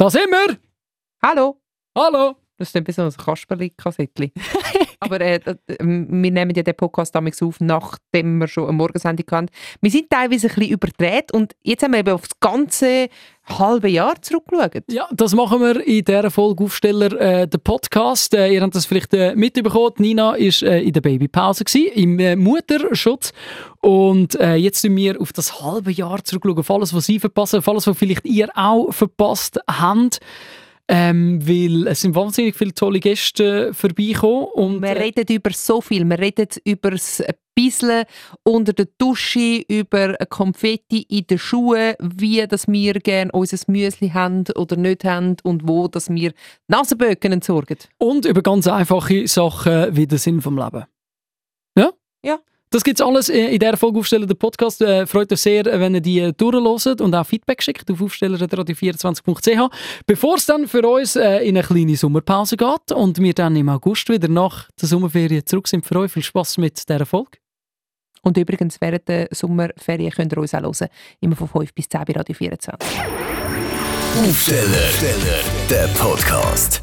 Da sind wir! Hallo! Hallo! Das ist ein bisschen so ein Kasperli-Kassettli. Aber äh, wir nehmen ja den Podcast damals auf, nachdem wir schon eine Morgensendung hatten. Wir sind teilweise ein bisschen überdreht und jetzt haben wir eben auf das ganze halbe Jahr zurückgeschaut. Ja, das machen wir in dieser Folge Aufsteller, äh, der Podcast. Äh, ihr habt das vielleicht äh, mitbekommen. Nina war äh, in der Babypause, gewesen, im äh, Mutterschutz. Und äh, jetzt schauen wir auf das halbe Jahr zurückschauen, auf alles, was sie verpassen, auf alles, was vielleicht ihr auch verpasst habt. Ähm, weil es sind wahnsinnig viele tolle Gäste vorbeigekommen. Und, wir reden über so viel. Wir reden über das Bisseln unter der Dusche, über Konfetti in den Schuhen, wie dass wir gerne unser Müsli haben oder nicht haben und wo dass wir Nasenböcken entsorgen. Und über ganz einfache Sachen wie den Sinn vom Leben. Ja? Ja. Das gibt es alles in dieser Folge Aufsteller, der Podcast. Äh, freut uns sehr, wenn ihr die äh, durchloset und auch Feedback schickt auf aufsteller.radio24.ch. Bevor es dann für uns äh, in eine kleine Sommerpause geht und wir dann im August wieder nach der Sommerferien zurück sind für euch. Viel Spaß mit dieser Folge. Und übrigens, während der Sommerferien könnt ihr uns auch hören. Immer von 5 bis 10 bei Radio 24. Aufsteller, der Podcast.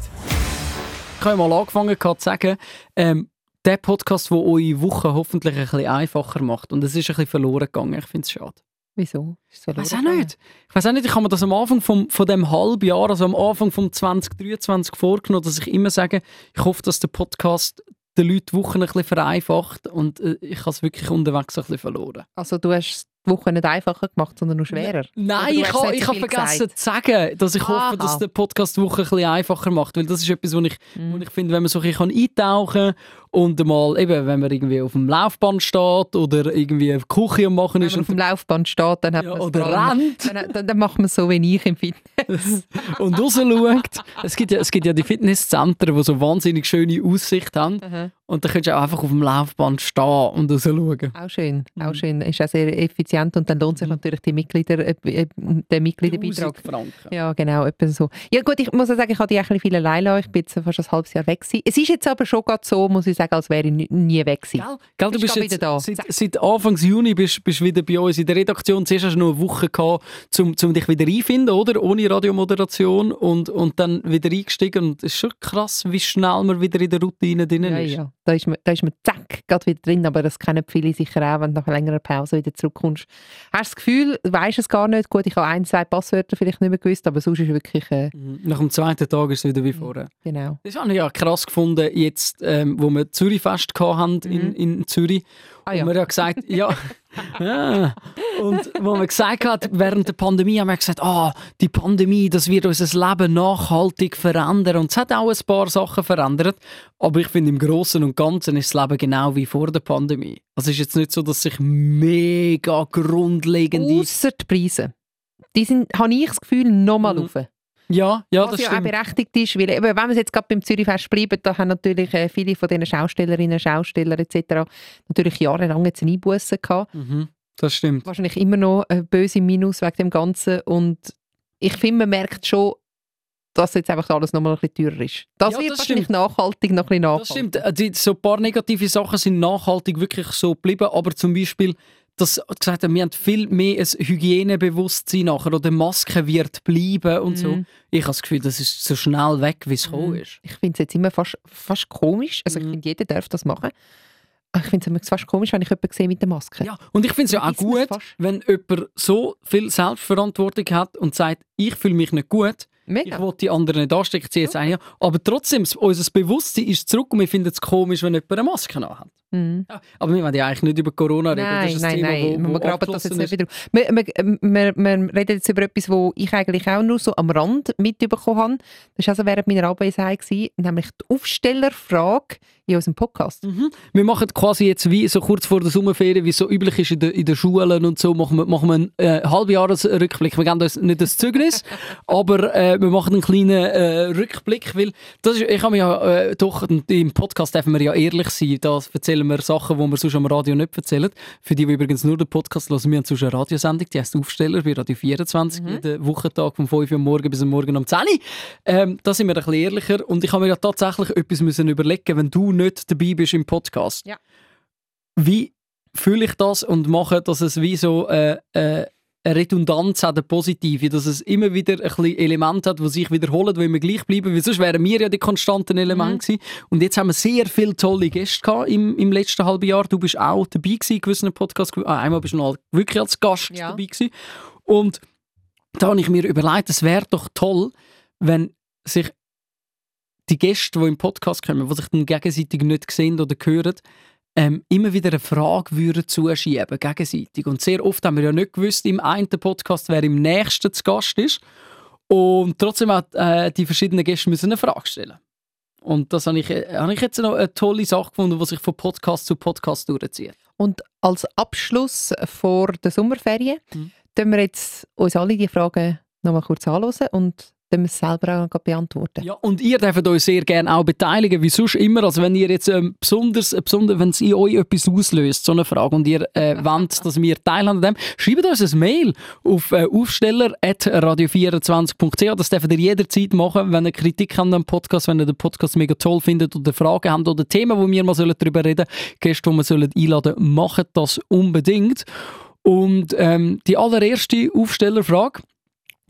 Ich habe mal angefangen zu sagen, ähm, der Podcast, der eure Woche hoffentlich ein bisschen einfacher macht. Und es ist ein bisschen verloren gegangen. Ich finde es schade. Wieso? Ich weiß auch nicht. Ich weiß auch nicht, ich habe mir das am Anfang vom, von dem halben Jahr, also am Anfang vom 2023 vorgenommen, dass ich immer sage, ich hoffe, dass der Podcast den Leuten die Woche ein bisschen vereinfacht und äh, ich habe es wirklich unterwegs ein bisschen verloren. Also du hast die Woche nicht einfacher gemacht, sondern nur schwerer? Nein, ich habe ich ha vergessen gesagt. zu sagen, dass ich Aha. hoffe, dass der Podcast die Woche ein bisschen einfacher macht, weil das ist etwas, wo ich, mm. wo ich finde, wenn man so ein bisschen eintauchen kann und mal, eben, wenn man irgendwie auf dem Laufband steht oder irgendwie eine Küche am machen ist. Wenn man auf dem Laufband steht, dann hat ja, Oder rennt. Dann, dann, dann, macht man so wie ich im Fitness. und rausschaut. Es gibt, ja, es gibt ja die Fitnesszentren, die so wahnsinnig schöne Aussicht haben. Aha. Und dann könntest du auch einfach auf dem Laufband stehen und rausschauen. Auch schön, auch mhm. schön. Ist auch sehr effizient und dann lohnt sich mhm. natürlich die Mitglieder, äh, äh der Mitgliederbeitrag. Franken. Ja, genau, etwa so. Ja gut, ich muss sagen, ich hatte die ein viele Leila. Ich bin jetzt fast ein halbes Jahr weg gewesen. Es ist jetzt aber schon so, muss ich sagen, als wäre ich nie weg gewesen. Gell, Gell du bist jetzt wieder da. Seit, seit Anfang Juni bist du wieder bei uns in der Redaktion. Zuerst hast du noch eine Woche gehabt, um, um dich wieder einfinden, oder? Ohne Radiomoderation und, und dann wieder eingestiegen. Und es ist schon krass, wie schnell man wieder in der Routine drin ja, ist. Ja, da ist man, da ist man zack, gerade wieder drin. Aber das kennen viele sicher auch, wenn du nach längerer Pause wieder zurückkommst. Hast du das Gefühl, du weißt es gar nicht. Gut, ich habe ein, zwei Passwörter vielleicht nicht mehr gewusst, aber sonst ist wirklich... Äh mhm. Nach dem zweiten Tag ist es wieder wie vorher. Genau. Das habe ich ja krass gefunden, jetzt, ähm, wo wir Zürichfest hatten in, mhm. in Zürich. Ah, ja. Und wir haben gesagt, ja, ja. Und wo man gesagt hat, während der Pandemie haben wir gesagt, ah, die Pandemie, das wird unser Leben nachhaltig verändern. Und es hat auch ein paar Sachen verändert. Aber ich finde, im Großen und Ganzen ist das Leben genau wie vor der Pandemie. Also es ist jetzt nicht so, dass sich mega grundlegende... Ausser die Preise. Die sind, habe ich das Gefühl, nochmal mhm. rauf. Ja, ja, Was das ja stimmt. auch berechtigt ist, weil wenn wir jetzt gerade beim Zürichfest bleiben, da haben natürlich äh, viele von diesen Schaustellerinnen, Schausteller etc. natürlich jahrelang jetzt eine Einbuße gehabt. Mhm, das stimmt. Wahrscheinlich immer noch ein böse Minus wegen dem Ganzen und ich finde, man merkt schon, dass jetzt einfach alles nochmal ein bisschen teurer ist. Das ja, wird das wahrscheinlich stimmt. nachhaltig noch ein bisschen nachhaltig. Das stimmt. Äh, die, so ein paar negative Sachen sind nachhaltig wirklich so geblieben, aber zum Beispiel dass gesagt haben, wir haben viel mehr ein Hygienebewusstsein nachher oder Maske wird bleiben und mm. so. Mhm. Ich habe das Gefühl, das ist so schnell weg, wie es mm. gekommen ist. Ich finde es jetzt immer fast, fast komisch. Also ich mhm. finde, jeder darf das machen. Ich finde es fast komisch, wenn ich jemanden sehe mit der Maske. Ja, und ich finde es ja auch gut, wenn jemand so viel Selbstverantwortung hat und sagt, ich fühle mich nicht gut, Mega. Ich will die anderen nicht anstecken, sie jetzt okay. ein, aber trotzdem, unser Bewusstsein ist zurück und wir finden es komisch, wenn jemand eine Maske hat. Mhm. Ja, aber wir wollen ja eigentlich nicht über Corona reden. Nein, das ist nein, Thema, nein. Wo, wo wir graben das jetzt nicht wieder. Wir, wir, wir, wir, reden jetzt über etwas, wo ich eigentlich auch nur so am Rand mitbekommen habe. Das war also während meiner Abwesenheit, nämlich die Aufstellerfrage in unserem Podcast. Mhm. Wir machen quasi jetzt wie so kurz vor der Sommerferien, wie es so üblich ist in, der, in den Schulen und so, machen wir, machen wir einen äh, Halbjahresrückblick. Wir geben uns nicht das Zeugnis, aber äh, wir machen einen kleinen äh, Rückblick, weil das ist, ich habe mir ja äh, doch, im Podcast dürfen wir ja ehrlich sein, da erzählen wir Sachen, die wir sonst am Radio nicht erzählen. Für die, die übrigens nur den Podcast hören, wir haben sonst eine Radiosendung, die heißt Aufsteller bei Radio 24, mhm. jeden Wochentag von 5 Uhr morgen bis morgen um 10 Uhr. Ähm, da sind wir ein bisschen ehrlicher und ich habe mir ja tatsächlich etwas müssen überlegen, wenn du nicht dabei bist im Podcast. Ja. Wie fühle ich das und mache, dass es wie so äh, äh, eine Redundanz hat, eine positive, dass es immer wieder ein bisschen Elemente hat, die sich wiederholen, die immer gleich bleiben, weil sonst wären wir ja die konstanten Elemente mhm. gewesen. Und jetzt haben wir sehr viele tolle Gäste gehabt im, im letzten halben Jahr. Du bist auch dabei gewesen in gewissen Podcasts. Ah, einmal bist du noch wirklich als Gast ja. dabei gewesen. Und da habe ich mir überlegt, es wäre doch toll, wenn sich die Gäste, die im Podcast kommen, die sich dann gegenseitig nicht sehen oder hören, ähm, immer wieder eine Frage würden zuschieben, gegenseitig. Und sehr oft haben wir ja nicht gewusst im einen Podcast, wer im nächsten zu Gast ist. Und trotzdem hat äh, die verschiedenen Gäste müssen eine Frage stellen. Und das habe ich, äh, habe ich jetzt noch eine tolle Sache gefunden, die sich von Podcast zu Podcast durchzieht. Und als Abschluss vor der Sommerferien, mhm. wir jetzt uns alle die Fragen noch mal kurz anschauen und dann wir es selber auch beantworten. Ja, und ihr dürft euch sehr gerne auch beteiligen, wie sonst immer. Also wenn ihr jetzt ähm, besonders, äh, besonders, wenn es in euch etwas auslöst, so eine Frage, und ihr äh, wollt, dass wir teilhaben an dem, schreibt uns ein Mail auf äh, aufsteller.radio24.ch. Das dürft ihr jederzeit machen, wenn ihr Kritik habt am Podcast, wenn ihr den Podcast mega toll findet oder Fragen habt oder Themen, wo wir mal darüber reden sollen, Gäste, die wir sollen einladen sollen, macht das unbedingt. Und ähm, die allererste Aufstellerfrage,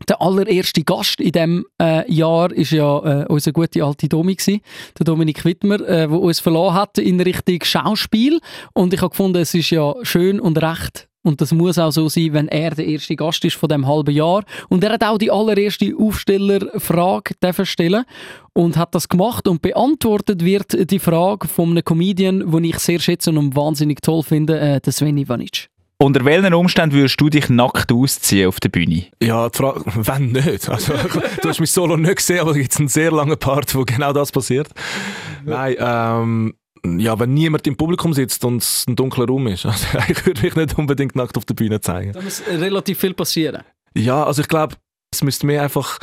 der allererste Gast in diesem äh, Jahr ist ja äh, unser gute alte Domi gewesen, der Dominik Wittmer, äh, der uns verloren hat in Richtung Schauspiel. Und ich habe gefunden, es ist ja schön und recht und das muss auch so sein, wenn er der erste Gast ist von dem halben Jahr. Und er hat auch die allererste Aufstellerfrage stellen und hat das gemacht und beantwortet wird die Frage von einem Comedian, den ich sehr schätze und wahnsinnig toll finde, äh, der Sven Ivanic. Unter welchen Umständen würdest du dich nackt ausziehen auf der Bühne? Ja, die Frage, wenn nicht. Also, du hast mich solo nicht gesehen, aber es gibt einen sehr langen Part, wo genau das passiert. Nein, ähm, ja, wenn niemand im Publikum sitzt und es ein dunkler Raum ist. Also, ich würde mich nicht unbedingt nackt auf der Bühne zeigen. Da muss relativ viel passieren. Ja, also ich glaube, es müsste mir einfach,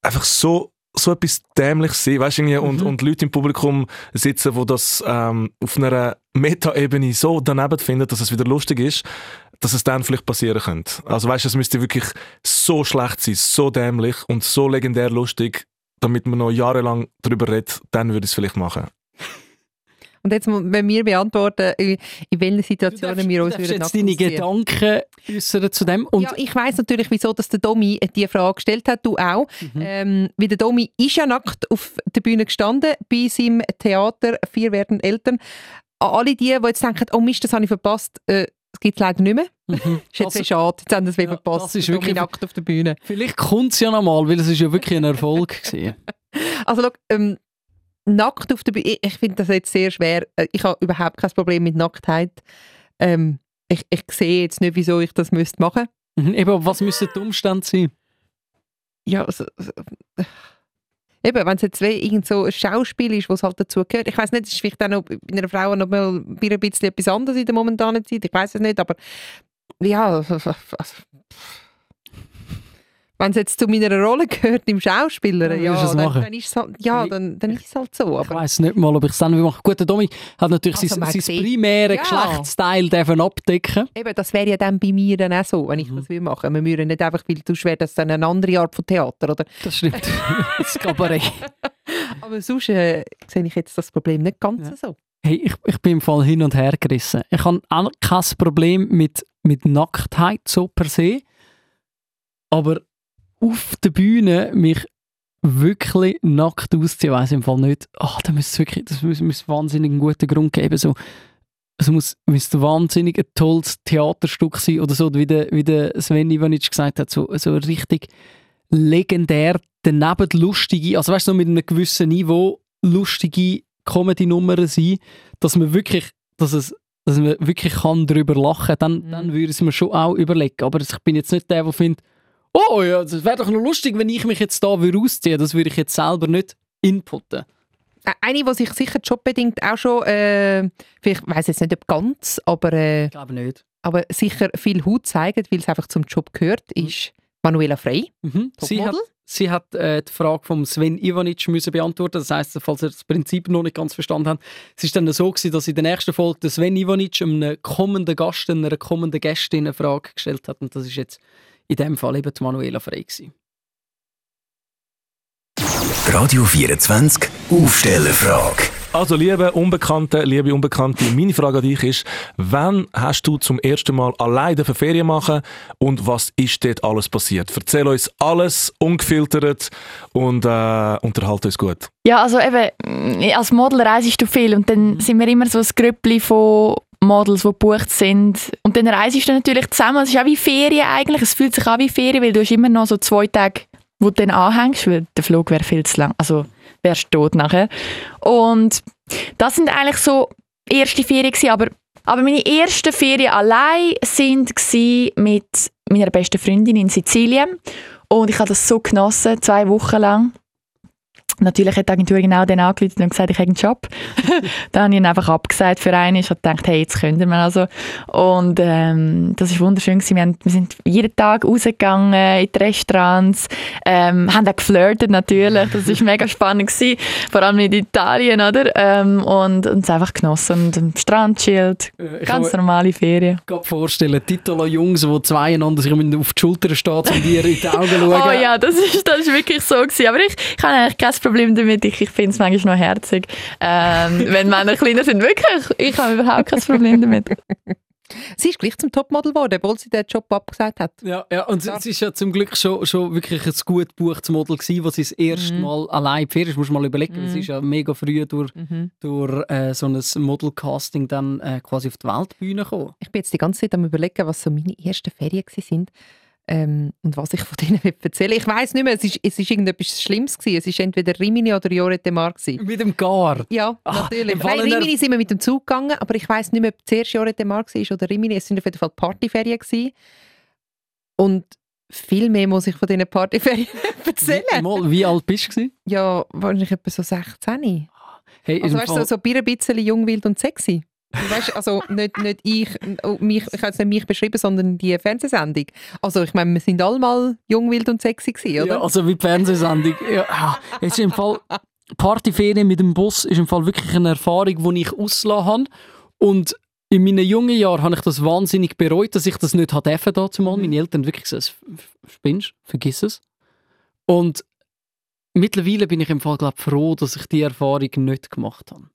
einfach so so etwas Dämliches sein, weißt du, mhm. und, und Leute im Publikum sitzen, die das ähm, auf einer Meta-Ebene so daneben finden, dass es wieder lustig ist, dass es dann vielleicht passieren könnte. Also weißt du, es müsste wirklich so schlecht sein, so dämlich und so legendär lustig, damit man noch jahrelang darüber redet, dann würde ich es vielleicht machen. Und jetzt, wenn wir beantworten, in, welchen Situationen wir uns würden jetzt deine Gedanken äußern zu dem. Und ja, ich weiss natürlich, wieso dass der Domi diese Frage gestellt hat, du auch. Mhm. Ähm, weil der Domi ist ja nackt auf der Bühne gestanden, bei seinem Theater «Vier werden Eltern». Alle die, die jetzt denken, oh Mist, das habe ich verpasst, äh, das gibt es leider nicht mehr. Mhm. ist jetzt also, schade, jetzt haben sie es ja, verpasst. Das ist wirklich nackt auf der Bühne. Vielleicht kommt es ja nochmal, weil es ist ja wirklich ein Erfolg war. also, schau, ähm, nackt auf der Bühne, ich, ich finde das jetzt sehr schwer. Äh, ich habe überhaupt kein Problem mit Nacktheit. Ähm, ich, ich sehe jetzt nicht, wieso ich das müsste machen mhm, Eben, was müssen die Umstände sein? Ja, also, eben, wenn es jetzt irgend so ein Schauspiel ist, was halt dazu gehört. Ich weiß nicht, es ist vielleicht auch noch bei einer Frau noch mal ein bisschen etwas anderes in der momentanen Zeit. Ich weiß es nicht, aber ja, also, wenn es jetzt zu meiner Rolle gehört im Schauspieler, ja, ja dann, dann, ist es halt, ja, dann, dann ist es halt so. Ich weiß nicht mal, ob ich es dann mache. Gut, der Domi hat natürlich also sein, sein primäre ja. Geschlechtsteil abdecken. Eben, das wäre ja dann bei mir dann auch so, wenn ich mhm. das will machen. Wir würden nicht einfach, weil du schwer, das dann eine andere Art von Theater, oder? Das stimmt. das Kabarett. aber sonst äh, sehe ich jetzt das Problem nicht ganz ja. so. Hey, ich, ich bin im Fall hin und her gerissen. Ich habe auch kein Problem mit, mit Nacktheit so per se. Aber auf der Bühne mich wirklich nackt ausziehen, weiß im Fall nicht. Ach, da muss wirklich, das muss, muss wahnsinnig einen guten Grund geben. So, es muss, muss wahnsinnig ein tolles Theaterstück sein oder so, wie der, wie der Sven Ivanic gesagt hat, so, so richtig legendär, daneben lustige, also weißt du, so mit einem gewissen Niveau lustige Comedy-Nummern sein, dass man wirklich, dass es dass man wirklich kann darüber lachen kann, dann, mhm. dann würde ich es mir schon auch überlegen. Aber ich bin jetzt nicht der, der findet, oh ja, das wäre doch noch lustig, wenn ich mich jetzt da ausziehe. Das würde ich jetzt selber nicht inputten. Eine, die sich sicher jobbedingt auch schon, äh, vielleicht weiß jetzt nicht ob ganz, aber, äh, ich glaube nicht. aber sicher viel Haut zeigt, weil es einfach zum Job gehört, mhm. ist Manuela Frey. Mhm. Sie hat, sie hat äh, die Frage von Sven Ivanic müssen beantworten. Das heißt, falls ihr das Prinzip noch nicht ganz verstanden habt, es ist dann so gewesen, dass in der nächsten Folge Sven Ivanic einem kommenden Gast, einer kommenden Gästin eine Frage gestellt hat. Und das ist jetzt in dem Fall eben die Manuela Frey gewesen. Radio 24 Aufstellerfrage. Also, liebe Unbekannte, liebe Unbekannte, meine Frage an dich ist, wann hast du zum ersten Mal alleine für Ferien machen und was ist dort alles passiert? Erzähl uns alles ungefiltert und äh, unterhalte uns gut. Ja, also eben, mm, als Model reisest du viel und dann sind wir immer so ein Grüppli von Models, die gebucht sind. Und dann reisest du natürlich zusammen. Es ist auch wie Ferien eigentlich. Es fühlt sich an wie Ferien, weil du hast immer noch so zwei Tage, wo du dann anhängst, weil der Flug wäre viel zu lang. Also wärst du tot nachher. Und das sind eigentlich so erste Ferien gewesen, aber aber meine ersten Ferien allein sind mit meiner besten Freundin in Sizilien und ich habe das so genossen, zwei Wochen lang. Natürlich hat die Agentur genau dann angerufen und gesagt, ich habe einen Job. dann habe ich ihn einfach abgesagt für einen. Ich habe gedacht, hey, jetzt können wir also. Und ähm, das ist wunderschön gewesen. Wir, haben, wir sind jeden Tag rausgegangen in die Restaurants, ähm, haben auch geflirtet natürlich. Das ist mega spannend gewesen, vor allem in Italien, oder? Ähm, und, es einfach genossen und am Strand chillt. Äh, ich Ganz kann normale Ferien. mir gerade vorstellen, Titolo-Jungs, die zwei einander sich auf die Schulter stehen und dir in die Augen schauen. Oh ja, das ist, das ist wirklich so gewesen. Aber ich, ich habe eigentlich kein Problem damit. Ich, ich finde es manchmal noch herzig. Ähm, wenn Männer kleiner sind, wirklich. Ich habe überhaupt kein Problem damit. Sie ist gleich zum Topmodel geworden, obwohl sie den Job abgesagt hat. Ja, ja, und es ist ja zum Glück schon, schon wirklich ein gut gebuchtes Model gewesen, wo sie das erste Mhm. Mal allein Ferien ist. Musst du mal überlegen, es Mhm. ist ja mega früh durch, Mhm. durch äh, so ein Model-Casting dann äh, quasi auf die Weltbühne gekommen. Ich bin jetzt die ganze Zeit am überlegen, was so meine ersten Ferien sind ähm, und was ich von denen will erzählen Ich weiß nicht mehr, es ist, es ist irgendetwas Schlimmes gewesen. Es ist entweder Rimini oder Jorete Mar gewesen. Mit dem Gar. Ja, Ah, natürlich. Nein, Rimini sind wir mit dem Zug gegangen, aber ich weiß nicht mehr, ob zuerst Jorete Mar war oder Rimini. Es sind auf jeden Fall Partyferien gewesen. Und viel mehr muss ich von diesen Partyferien erzählen. Wie, wie alt bist du? Ja, wahrscheinlich etwa so 16. Hey, Also weißt du, so, so ein bisschen jung, wild und sexy. Weißt, also nicht, nicht ich, oh, mich, ich habe jetzt nicht mich beschrieben, sondern die Fernsehsendung. Also ich meine, wir sind alle mal jung, wild und sexy gewesen, oder? Ja, also wie die Fernsehsendung. ja, ah, es ist im Fall Partyferien mit dem Bus ist im Fall wirklich eine Erfahrung, die ich ausgelassen habe. Und in meinen jungen Jahren habe ich das wahnsinnig bereut, dass ich das nicht hatte dürfen dazu mal. Meine Eltern haben wirklich gesagt, spinnst, vergiss es. Und mittlerweile bin ich im Fall glaub, froh, dass ich die Erfahrung nicht gemacht habe.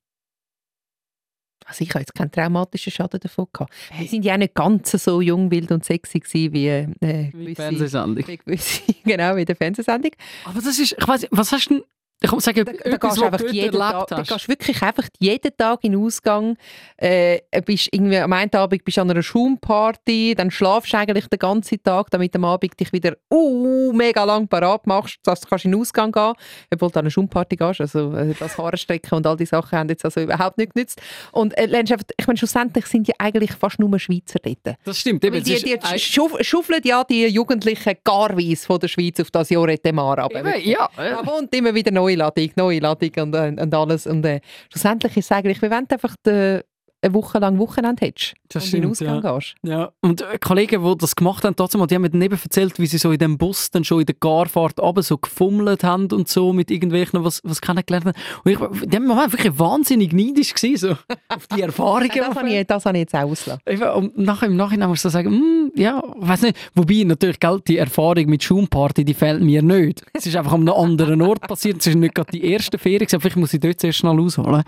Also ich habe jetzt keinen traumatischen Schaden davon gehabt. Wir sind ja auch nicht ganz so jung, wild und sexy gewesen wie, äh, Wie gewisse, Fernsehsendung. wie gewisse, genau, wie der Fernsehsendung. Aber das ist, ich weiß, was hast du denn, ich muss sagen, Da, da, etwas, gehst einfach jeden Tag, da gehst wirklich einfach jeden Tag in den Ausgang. Äh, bist irgendwie, am einen Abend bist du an einer Schaumparty, dann schlafst du eigentlich den ganzen Tag, damit am Abend dich wieder uh, mega lang parat machst, dass du kannst in den Ausgang gehen obwohl du an eine Schaumparty gehst. Also äh, das Haarenstrecken und all die Sachen haben jetzt also überhaupt nicht genützt. Und äh, lernst einfach, ich meine, schlussendlich sind ja eigentlich fast nur Schweizer dort. Das stimmt, eben, Weil die, die ein- schuf, schaufeln ja die Jugendlichen garweise von der Schweiz auf das Jorete Mar ab. Ja. Aber und immer wieder neue Ladung, neue Ladung und, äh, und alles. Und äh, schlussendlich ist es eigentlich, wenn du einfach de, eine Woche lang Wochenende hättest Das und in den stimmt, Ausgang gehst. Ja, und äh, Kollegen, die das gemacht haben, trotzdem, die haben mir dann eben erzählt, wie sie so in dem Bus dann schon in der Garfahrt runter so gefummelt haben und so mit irgendwelchen, was, was kennengelernt haben. Und ich, die haben waren wirklich wahnsinnig neidisch gewesen, so, auf die Erfahrungen. Das habe ich, das habe ich jetzt auch ausgelassen. Und nachher, im Nachhinein muss ich so sagen, mm, ja, weiß nicht. Wobei natürlich, gell, die Erfahrung mit Schaumparty, die fehlt mir nicht. Es ist einfach an einem anderen Ort passiert. Es ist nicht gerade die erste aber vielleicht muss ich dort zuerst schnell ausholen.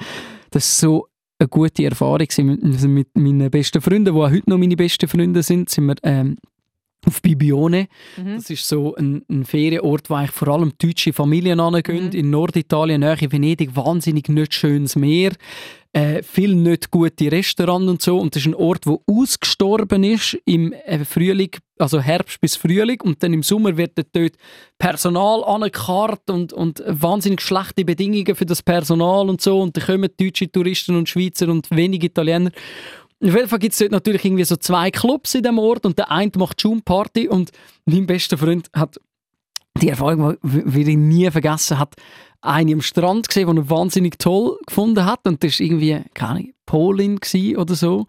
Das ist so eine gute Erfahrung mit, mit meinen besten Freunden, die auch heute noch meine besten Freunde sind, sind wir ähm, auf Bibione. Mhm. Das ist so ein, ein Ferienort, wo eigentlich vor allem deutsche Familien hingehen. Mhm. In Norditalien, nahe Venedig, wahnsinnig nicht schönes Meer. Äh, viel nicht gute Restaurants und so. Und das ist ein Ort, der ausgestorben ist im äh, Frühling, also Herbst bis Frühling. Und dann im Sommer wird dort Personal angekarrt und, und wahnsinnig schlechte Bedingungen für das Personal und so. Und da kommen deutsche Touristen und Schweizer und wenige Italiener. Auf jeden Fall gibt es dort natürlich irgendwie so zwei Clubs in dem Ort und der eine macht Schumparty und mein bester Freund hat die Erfahrung, die ich nie vergessen, hat eine am Strand gesehen, die er wahnsinnig toll gefunden hat und das war irgendwie, keine Polin oder so.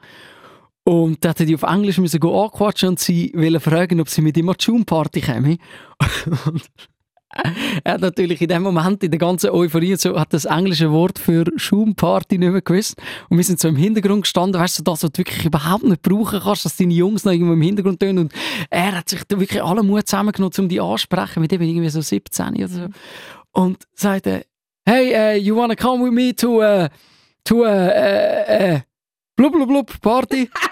Und da hatte die auf Englisch müssen anquatschen und sie wollte fragen, ob sie mit ihm an die Schumparty käme. Er hat natürlich in dem Moment, in der ganzen Euphorie, so, hat das englische Wort für Schaumparty nicht mehr gewusst. Und wir sind so im Hintergrund gestanden, weißt du, das, was du wirklich überhaupt nicht brauchen kannst, dass deine Jungs noch irgendwo im Hintergrund tun. Und er hat sich da wirklich alle Mut zusammengenommen, um die anzusprechen, mit dem irgendwie so 17 oder so. Und sagte, hey, uh, you wanna come with me to, uh, to, uh, uh, uh, blub, blub, blub, Party?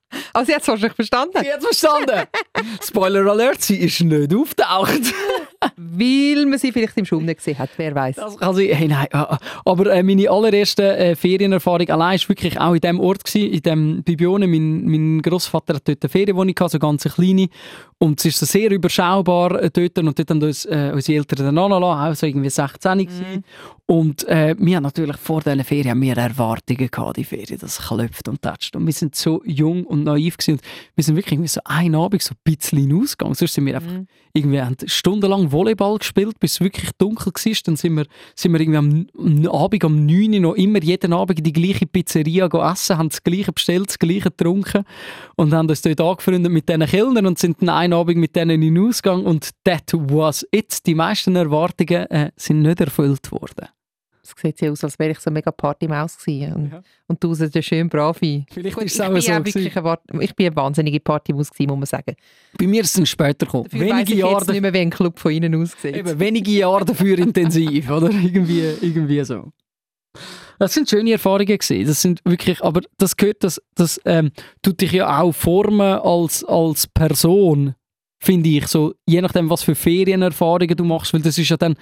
Also jetzt hast du dich verstanden. Hat verstanden. Spoiler Alert, sie ist nicht auftaucht. Weil man sie vielleicht im Schum nicht gesehen hat, wer weiß. Sie, hey, nein, ah, ah. aber äh, meine allererste äh, Ferienerfahrung allein war wirklich auch in dem Ort, gewesen, in dem Bibione. Mein, mein Großvater hat dort eine Ferienwohnung so ganz eine kleine. Und es ist so sehr überschaubar äh, dort. Und dort haben uns äh, unsere Eltern dann angelassen, auch so irgendwie 16 mhm. Und äh, wir haben natürlich vor diesen Ferien mehr Erwartungen gehabt, die Ferien, das klopft und tätscht. Und wir sind so jung und naiv gewesen. Und wir sind wirklich irgendwie so einen Abend so ein bisschen hinausgegangen. Sonst sind wir einfach Mhm. irgendwie haben stundenlang Volleyball gespielt, bis es wirklich dunkel war. Dann sind wir, sind wir irgendwie am, am Abend um 9 Uhr noch immer jeden Abend in die gleiche Pizzeria essen, haben das Gleiche bestellt, das Gleiche getrunken und haben uns dort angefreundet mit diesen Kellnern und sind dann einen Abend mit denen hinausgegangen und that was it. Die meisten Erwartungen äh, sind nicht erfüllt worden. Es sieht ja aus, als wäre ich so mega Partymaus gewesen. Und, Ja. und du so der schön Bravi. Vielleicht ist es ich auch bin so wirklich eine, ich bin eine wahnsinnige Partymaus gewesen, muss man sagen. Bei mir ist es dann später gekommen. Dafür Wenige ich Jahre, jetzt nicht mehr, wie ein Club von innen aussieht. Eben, wenige Jahre dafür intensiv, oder? Irgendwie, irgendwie so. Das sind schöne Erfahrungen gewesen. Das sind wirklich, aber das gehört, das, das ähm, tut dich ja auch formen als, als Person, finde ich. So, je nachdem, was für Ferienerfahrungen du machst, weil das ist ja dann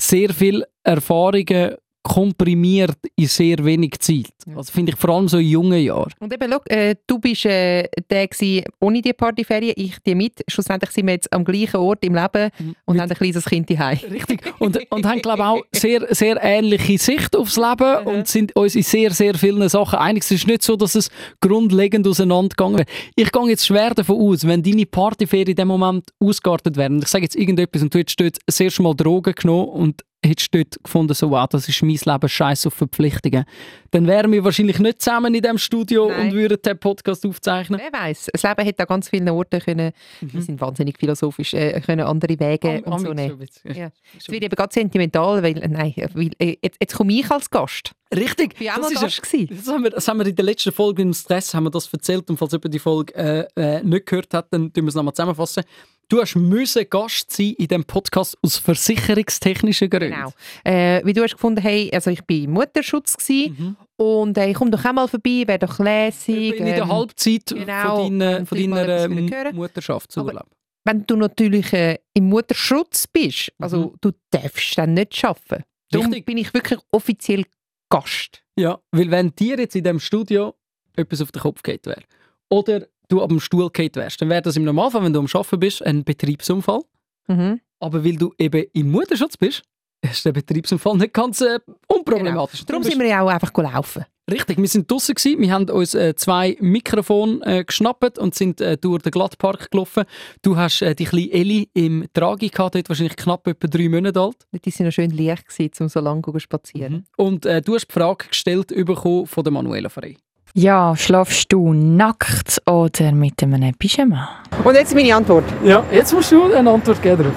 sehr viel Erfahrungen komprimiert in sehr wenig Zeit. Also finde ich vor allem so in jungen Jahren. Und eben, schau, äh, du bist äh, der gewesen, ohne die Partyferien, ich die mit. Schlussendlich sind wir jetzt am gleichen Ort im Leben und Mit- haben ein kleines Kind daheim. Richtig. Und, und haben, glaube ich, auch sehr, sehr ähnliche Sicht aufs Leben und sind uns in sehr, sehr vielen Sachen einig. Es ist nicht so, dass es grundlegend auseinandergegangen wäre. Ich gehe jetzt schwer davon aus, wenn deine Partyferien in dem Moment ausgeartet und ich sage jetzt irgendetwas und du hättest dort das erste Mal Drogen genommen und hättest dort gefunden, so, wow, das ist mein Leben, scheiß auf Verpflichtungen, dann wären wir wahrscheinlich nicht zusammen in diesem Studio Nein. und würden den Podcast aufzeichnen. Wer weiß? Das Leben hätte an ganz vielen Orten können, wir sind wahnsinnig philosophisch, äh, können andere Wege Am- und so nehmen. Ja. Ja. Es wird eben ganz sentimental, weil, äh, nein, weil, äh, jetzt, jetzt komme ich als Gast. Richtig. Ich war auch Das ist Gast. gewesen. Das haben, wir, das haben wir in der letzten Folge im Stress haben wir das erzählt und falls jemand die Folge äh, äh, nicht gehört hat, dann tun wir es nochmal zusammenfassen. Du hast müssen Gast sein in diesem Podcast aus versicherungstechnischen Gründen. Genau. Äh, wie du hast gefunden, hey, also ich war im Mutterschutz gewesen, Mhm. und äh, komm doch auch mal vorbei, wäre doch lässig. In der ähm, Halbzeit genau, von deiner, und von deiner ähm, hören. Mutterschaftsurlaub. wenn du natürlich äh, im Mutterschutz bist, also du darfst dann nicht arbeiten. Darum Mhm. Richtig. bin ich wirklich offiziell Gast. Ja, weil wenn dir jetzt in diesem Studio etwas auf den Kopf geht wäre oder du ab dem Stuhl geht wärst, dann wäre das im Normalfall, wenn du am Arbeiten bist, ein Betriebsunfall. Mhm. Aber weil du eben im Mutterschutz bist, ist der Betriebsunfall nicht ganz äh, unproblematisch. Darum bist- sind wir ja auch einfach laufen. Richtig, wir sind draußen gewesen, wir haben uns äh, zwei Mikrofone äh, geschnappt und sind äh, durch den Glattpark gelaufen. Du hast äh, die kleine Elli im Tragi gehabt, dort wahrscheinlich knapp etwa drei Monate alt. Die sind noch schön leicht gewesen, um so lange zu spazieren. Und äh, du hast die Frage gestellt bekommen von der Manuela Frey. Ja, schlafst du nackt oder mit einem Pyjama? Und jetzt meine Antwort. Ja, jetzt musst du eine Antwort geben drauf.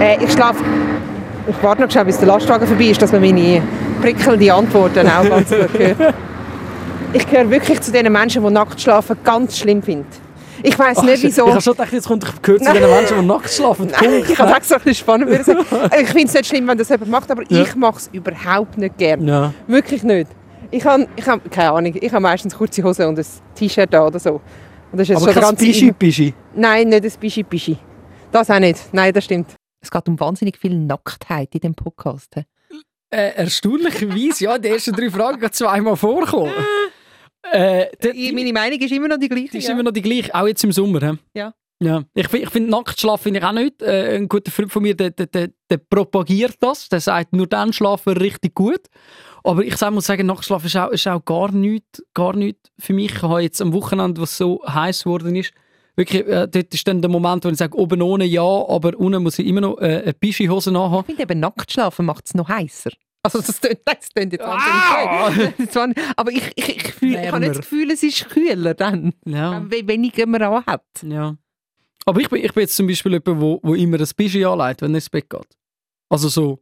Äh, ich schlafe. Ich warte noch schnell, bis der Lastwagen vorbei ist, dass man meine prickelnden Antworten auch ganz gut hört. Ich gehöre wirklich zu den Menschen, die nackt schlafen ganz schlimm finden. Ich weiß nicht, wieso. Ich habe schon gedacht, jetzt kommt ich gehört zu den Menschen, die nackt schlafen. Nein, ich habe extra ein bisschen spannend. Ich finde es nicht schlimm, wenn das jemand macht, aber Ja. ich mache es überhaupt nicht gern. Ja. Wirklich nicht. Ich habe, ich habe keine Ahnung, ich habe meistens kurze Hose und ein T-Shirt oder so. Und das ist jetzt Aber schon der kein ganze Pischi-Pischi. Nein, nicht ein Bischi-Bischi. Das auch nicht. Nein, das stimmt. Es geht um wahnsinnig viel Nacktheit in dem Podcast. Äh, erstaunlicherweise, ja, den ersten drei Fragen gerade zweimal vorkommen. äh, Meine Meinung ist immer noch die gleiche. Die ist ja. immer noch die gleiche, auch jetzt im Sommer. He? Ja. ja. Ich, ich finde, Nacktschlaf finde ich auch nicht. Äh, ein guter Freund von mir, der, der, der, der propagiert das. Der sagt, nur dann schlafen wir richtig gut. Aber ich muss sagen, Nacktschlaf ist auch, ist auch gar nichts gar nicht für mich. Ich habe jetzt am Wochenende, was so heiß geworden ist, wirklich, äh, dort ist dann der Moment, wo ich sage, oben ohne ja, aber unten muss ich immer noch äh, eine Pischi-Hose nachhaben. Ich finde eben, nackt schlafen macht es noch heißer. Also das tönt, das tönt jetzt Ah! wahnsinnig schön. War- Aber ich, ich, ich, fühl, ich habe das Gefühl, es ist kühler dann, Ja. wenn weniger man auch hat. Ja. Aber ich bin, ich bin jetzt zum Beispiel jemand, wo, wo immer ein Pischi anlegt, wenn er ins Bett geht. Also so,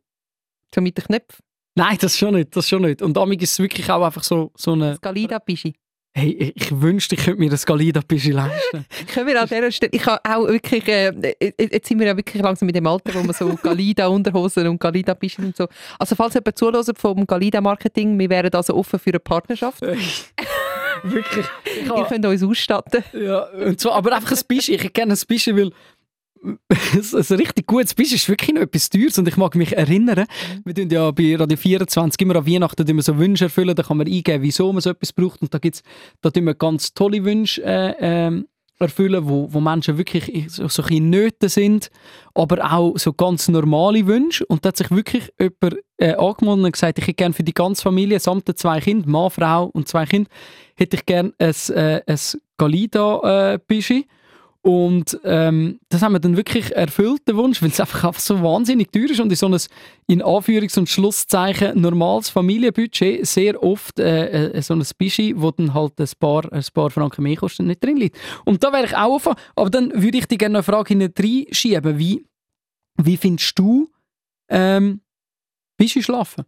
So mit den Knöpfen. Nein, das schon nicht, das schon nicht. Und damit ist es wirklich auch einfach so, so eine... Galida Bischi. Hey, ich- wünschte, ich könnte mir das Galida-Pischi leisten. Können wir an dieser Stelle, ich habe auch wirklich, äh, jetzt sind wir ja wirklich langsam mit dem Alter, wo man so Galida-Unterhosen und Galida-Pischen und so. Also falls jemand zuhört vom Galida-Marketing, wir wären also offen für eine Partnerschaft. Wirklich. Ich Ihr könnt uns ausstatten. ja, und zwar, aber einfach ein Pischi. Ich kenne ein Pischi, weil ein richtig gutes Pischi ist wirklich noch etwas Teures und ich mag mich erinnern, wir tun ja bei Radio 24 immer an Weihnachten wir so Wünsche erfüllen, da kann man eingeben, wieso man so etwas braucht und da gibt's, da tun wir ganz tolle Wünsche äh, ähm, erfüllen, wo, wo Menschen wirklich so, so ein Nöte sind, aber auch so ganz normale Wünsche. Und da hat sich wirklich jemand äh, angemeldet und gesagt, ich hätte gerne für die ganze Familie samt den zwei Kindern, Mann, Frau und zwei Kinder, hätte ich gerne ein, äh, ein Galida-Pischi. Und ähm, das haben wir dann wirklich erfüllt, den Wunsch, weil es einfach, einfach so wahnsinnig teuer ist und in so ein in Anführungs- und Schlusszeichen normales Familienbudget sehr oft äh, äh, so ein Bischi, wo dann halt ein paar, ein paar Franken mehr kostet, nicht drin liegt. Und da wäre ich auch offen, aber dann würde ich dir gerne eine Frage hinein schieben. Wie, wie findest du ähm, Bischi schlafen?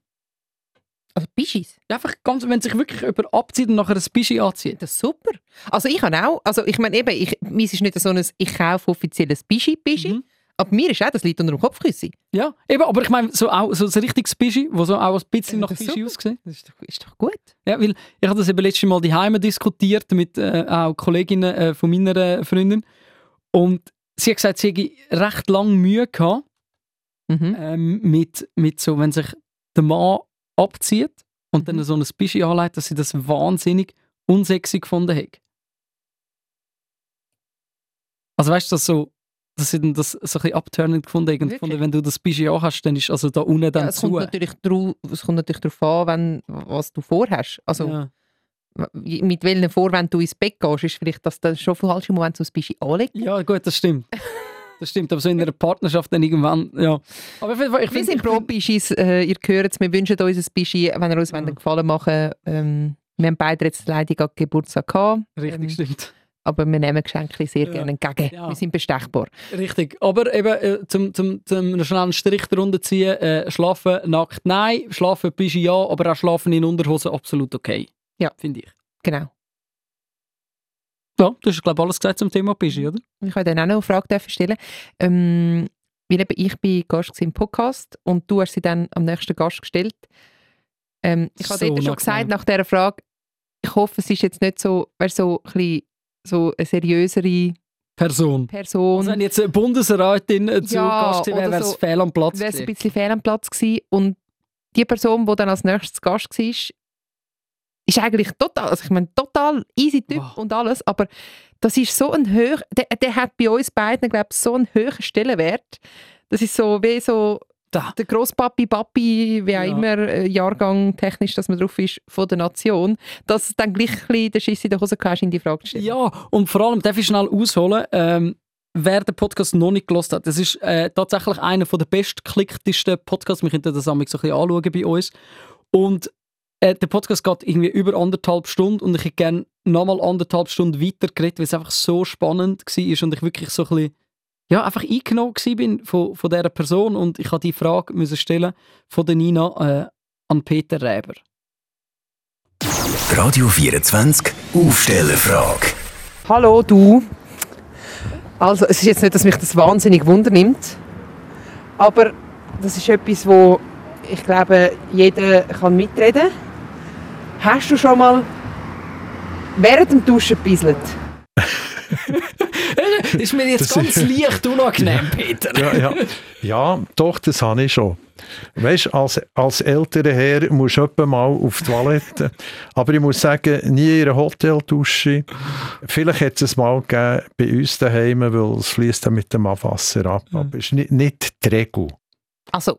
Also Bischis. Einfach ganz, wenn sich wirklich jemand abzieht und nachher ein Bischi anzieht. Das ist super. Also ich habe auch, also ich meine eben, ich, meins ist nicht so ein, ich kaufe offizielles Bischi-Bischi, Mhm. aber mir ist auch, das liegt unter dem Kopfkissen. Ja, eben, aber ich meine, so, auch, so ein richtiges Bischi, wo so auch ein bisschen Ja, nach das Bischi aussieht. Das ist doch, ist doch gut. Ja, weil ich habe das eben letztes Mal die Heime diskutiert mit äh, auch Kolleginnen äh, von meiner äh, Freundin und sie hat gesagt, sie hätte recht lange Mühe gehabt Mhm. ähm, mit, mit so, wenn sich der Mann abzieht und Mhm. dann so ein Bischi anlegt, dass sie das wahnsinnig unsexy gefunden hat. Also weißt du, dass so dass sie das so ein bisschen abturnend gefunden haben gefunden, wenn du das Bischi anhast, dann ist also da unten dann Ja, es, zu. kommt natürlich drau, es kommt natürlich darauf an, wenn, was du vorhast. Also ja. mit welchen Vorwänden du ins Bett gehst, ist vielleicht das dann schon falsch im Moment so ein bisschen anlegen. Ja, gut, das stimmt. Das stimmt, aber so in einer Partnerschaft dann irgendwann, ja. Aber Fall, ich Wir sind ich pro Bischis, äh, ihr hört es, wir wünschen uns ein Bischi, wenn ihr uns Ja. einen Gefallen machen ähm, Wir haben beide jetzt leider gerade Geburtstag gehabt, Richtig, ähm, stimmt. aber wir nehmen Geschenke sehr Ja. gerne entgegen. Ja. Wir sind bestechbar. Richtig. Aber eben, äh, zum, zum, zum einen schnellen Strich darunter ziehen, äh, schlafen nackt nein, schlafen bist ja, aber auch schlafen in Unterhosen absolut okay. Ja. Finde ich. Genau. Ja, du hast, glaube ich, alles gesagt zum Thema Bischi, oder? Ich wollte dann auch noch eine Frage stellen. Ähm, weil eben ich bin Gast gewesen im Podcast und du hast sie dann am nächsten Gast gestellt. Ähm, ich habe So dort schon gesagt nach dieser Frage, ich hoffe, es ist jetzt nicht so, weißt, so, ein bisschen, so eine seriösere Person. Person. Also wenn jetzt eine Bundesrätin zu Ja, Gast gewesen wäre, wäre es so- fehl am Platz wäre es ein gewesen. bisschen fehl am Platz gewesen. Und die Person, die dann als nächstes Gast war, ist eigentlich total, also ich meine, total easy Typ Wow. und alles, aber das ist so ein hoch, der, der hat bei uns beiden, glaube ich, so einen hohen Stellenwert. Das ist so wie so Da. der Grosspapi, Papi, wie auch Ja. immer, äh, Jahrgang technisch, dass man drauf ist, von der Nation, dass es dann gleich ein bisschen den Schiss in der Hose hast, in die Frage stellen. Ja, und vor allem, darf ich schnell ausholen, ähm, wer den Podcast noch nicht gelost hat, das ist äh, tatsächlich einer der bestklicktesten Podcasts. Wir können das einmal so ein bisschen anschauen bei uns. Und äh, der Podcast geht irgendwie über anderthalb Stunden und ich hätte gerne nochmal anderthalb Stunden weiter geredet, weil es einfach so spannend war und ich wirklich so ein bisschen ja, einfach eingenommen bin von, von dieser Person und ich habe die Frage müssen stellen von der Nina äh, an Peter Räber. Radio 24 Aufstellerfrage. Hallo, du. Also, es ist jetzt nicht, dass mich das wahnsinnig wundernimmt, aber das ist etwas, wo ich glaube, jeder kann mitreden. Hast du schon mal während dem Duschen gebisselt? ist mir jetzt Das ganz ist- leicht unangenehm, Peter. Ja, ja. ja, doch, das habe ich schon. Weißt du, als, als älterer Herr musst du mal auf die Toilette. Aber ich muss sagen, nie in einer Hoteldusche. Vielleicht hat es mal gegeben bei uns daheim, weil es fließt dann mit dem Abwasser ab. Aber es ist nicht, nicht die Regel. Also,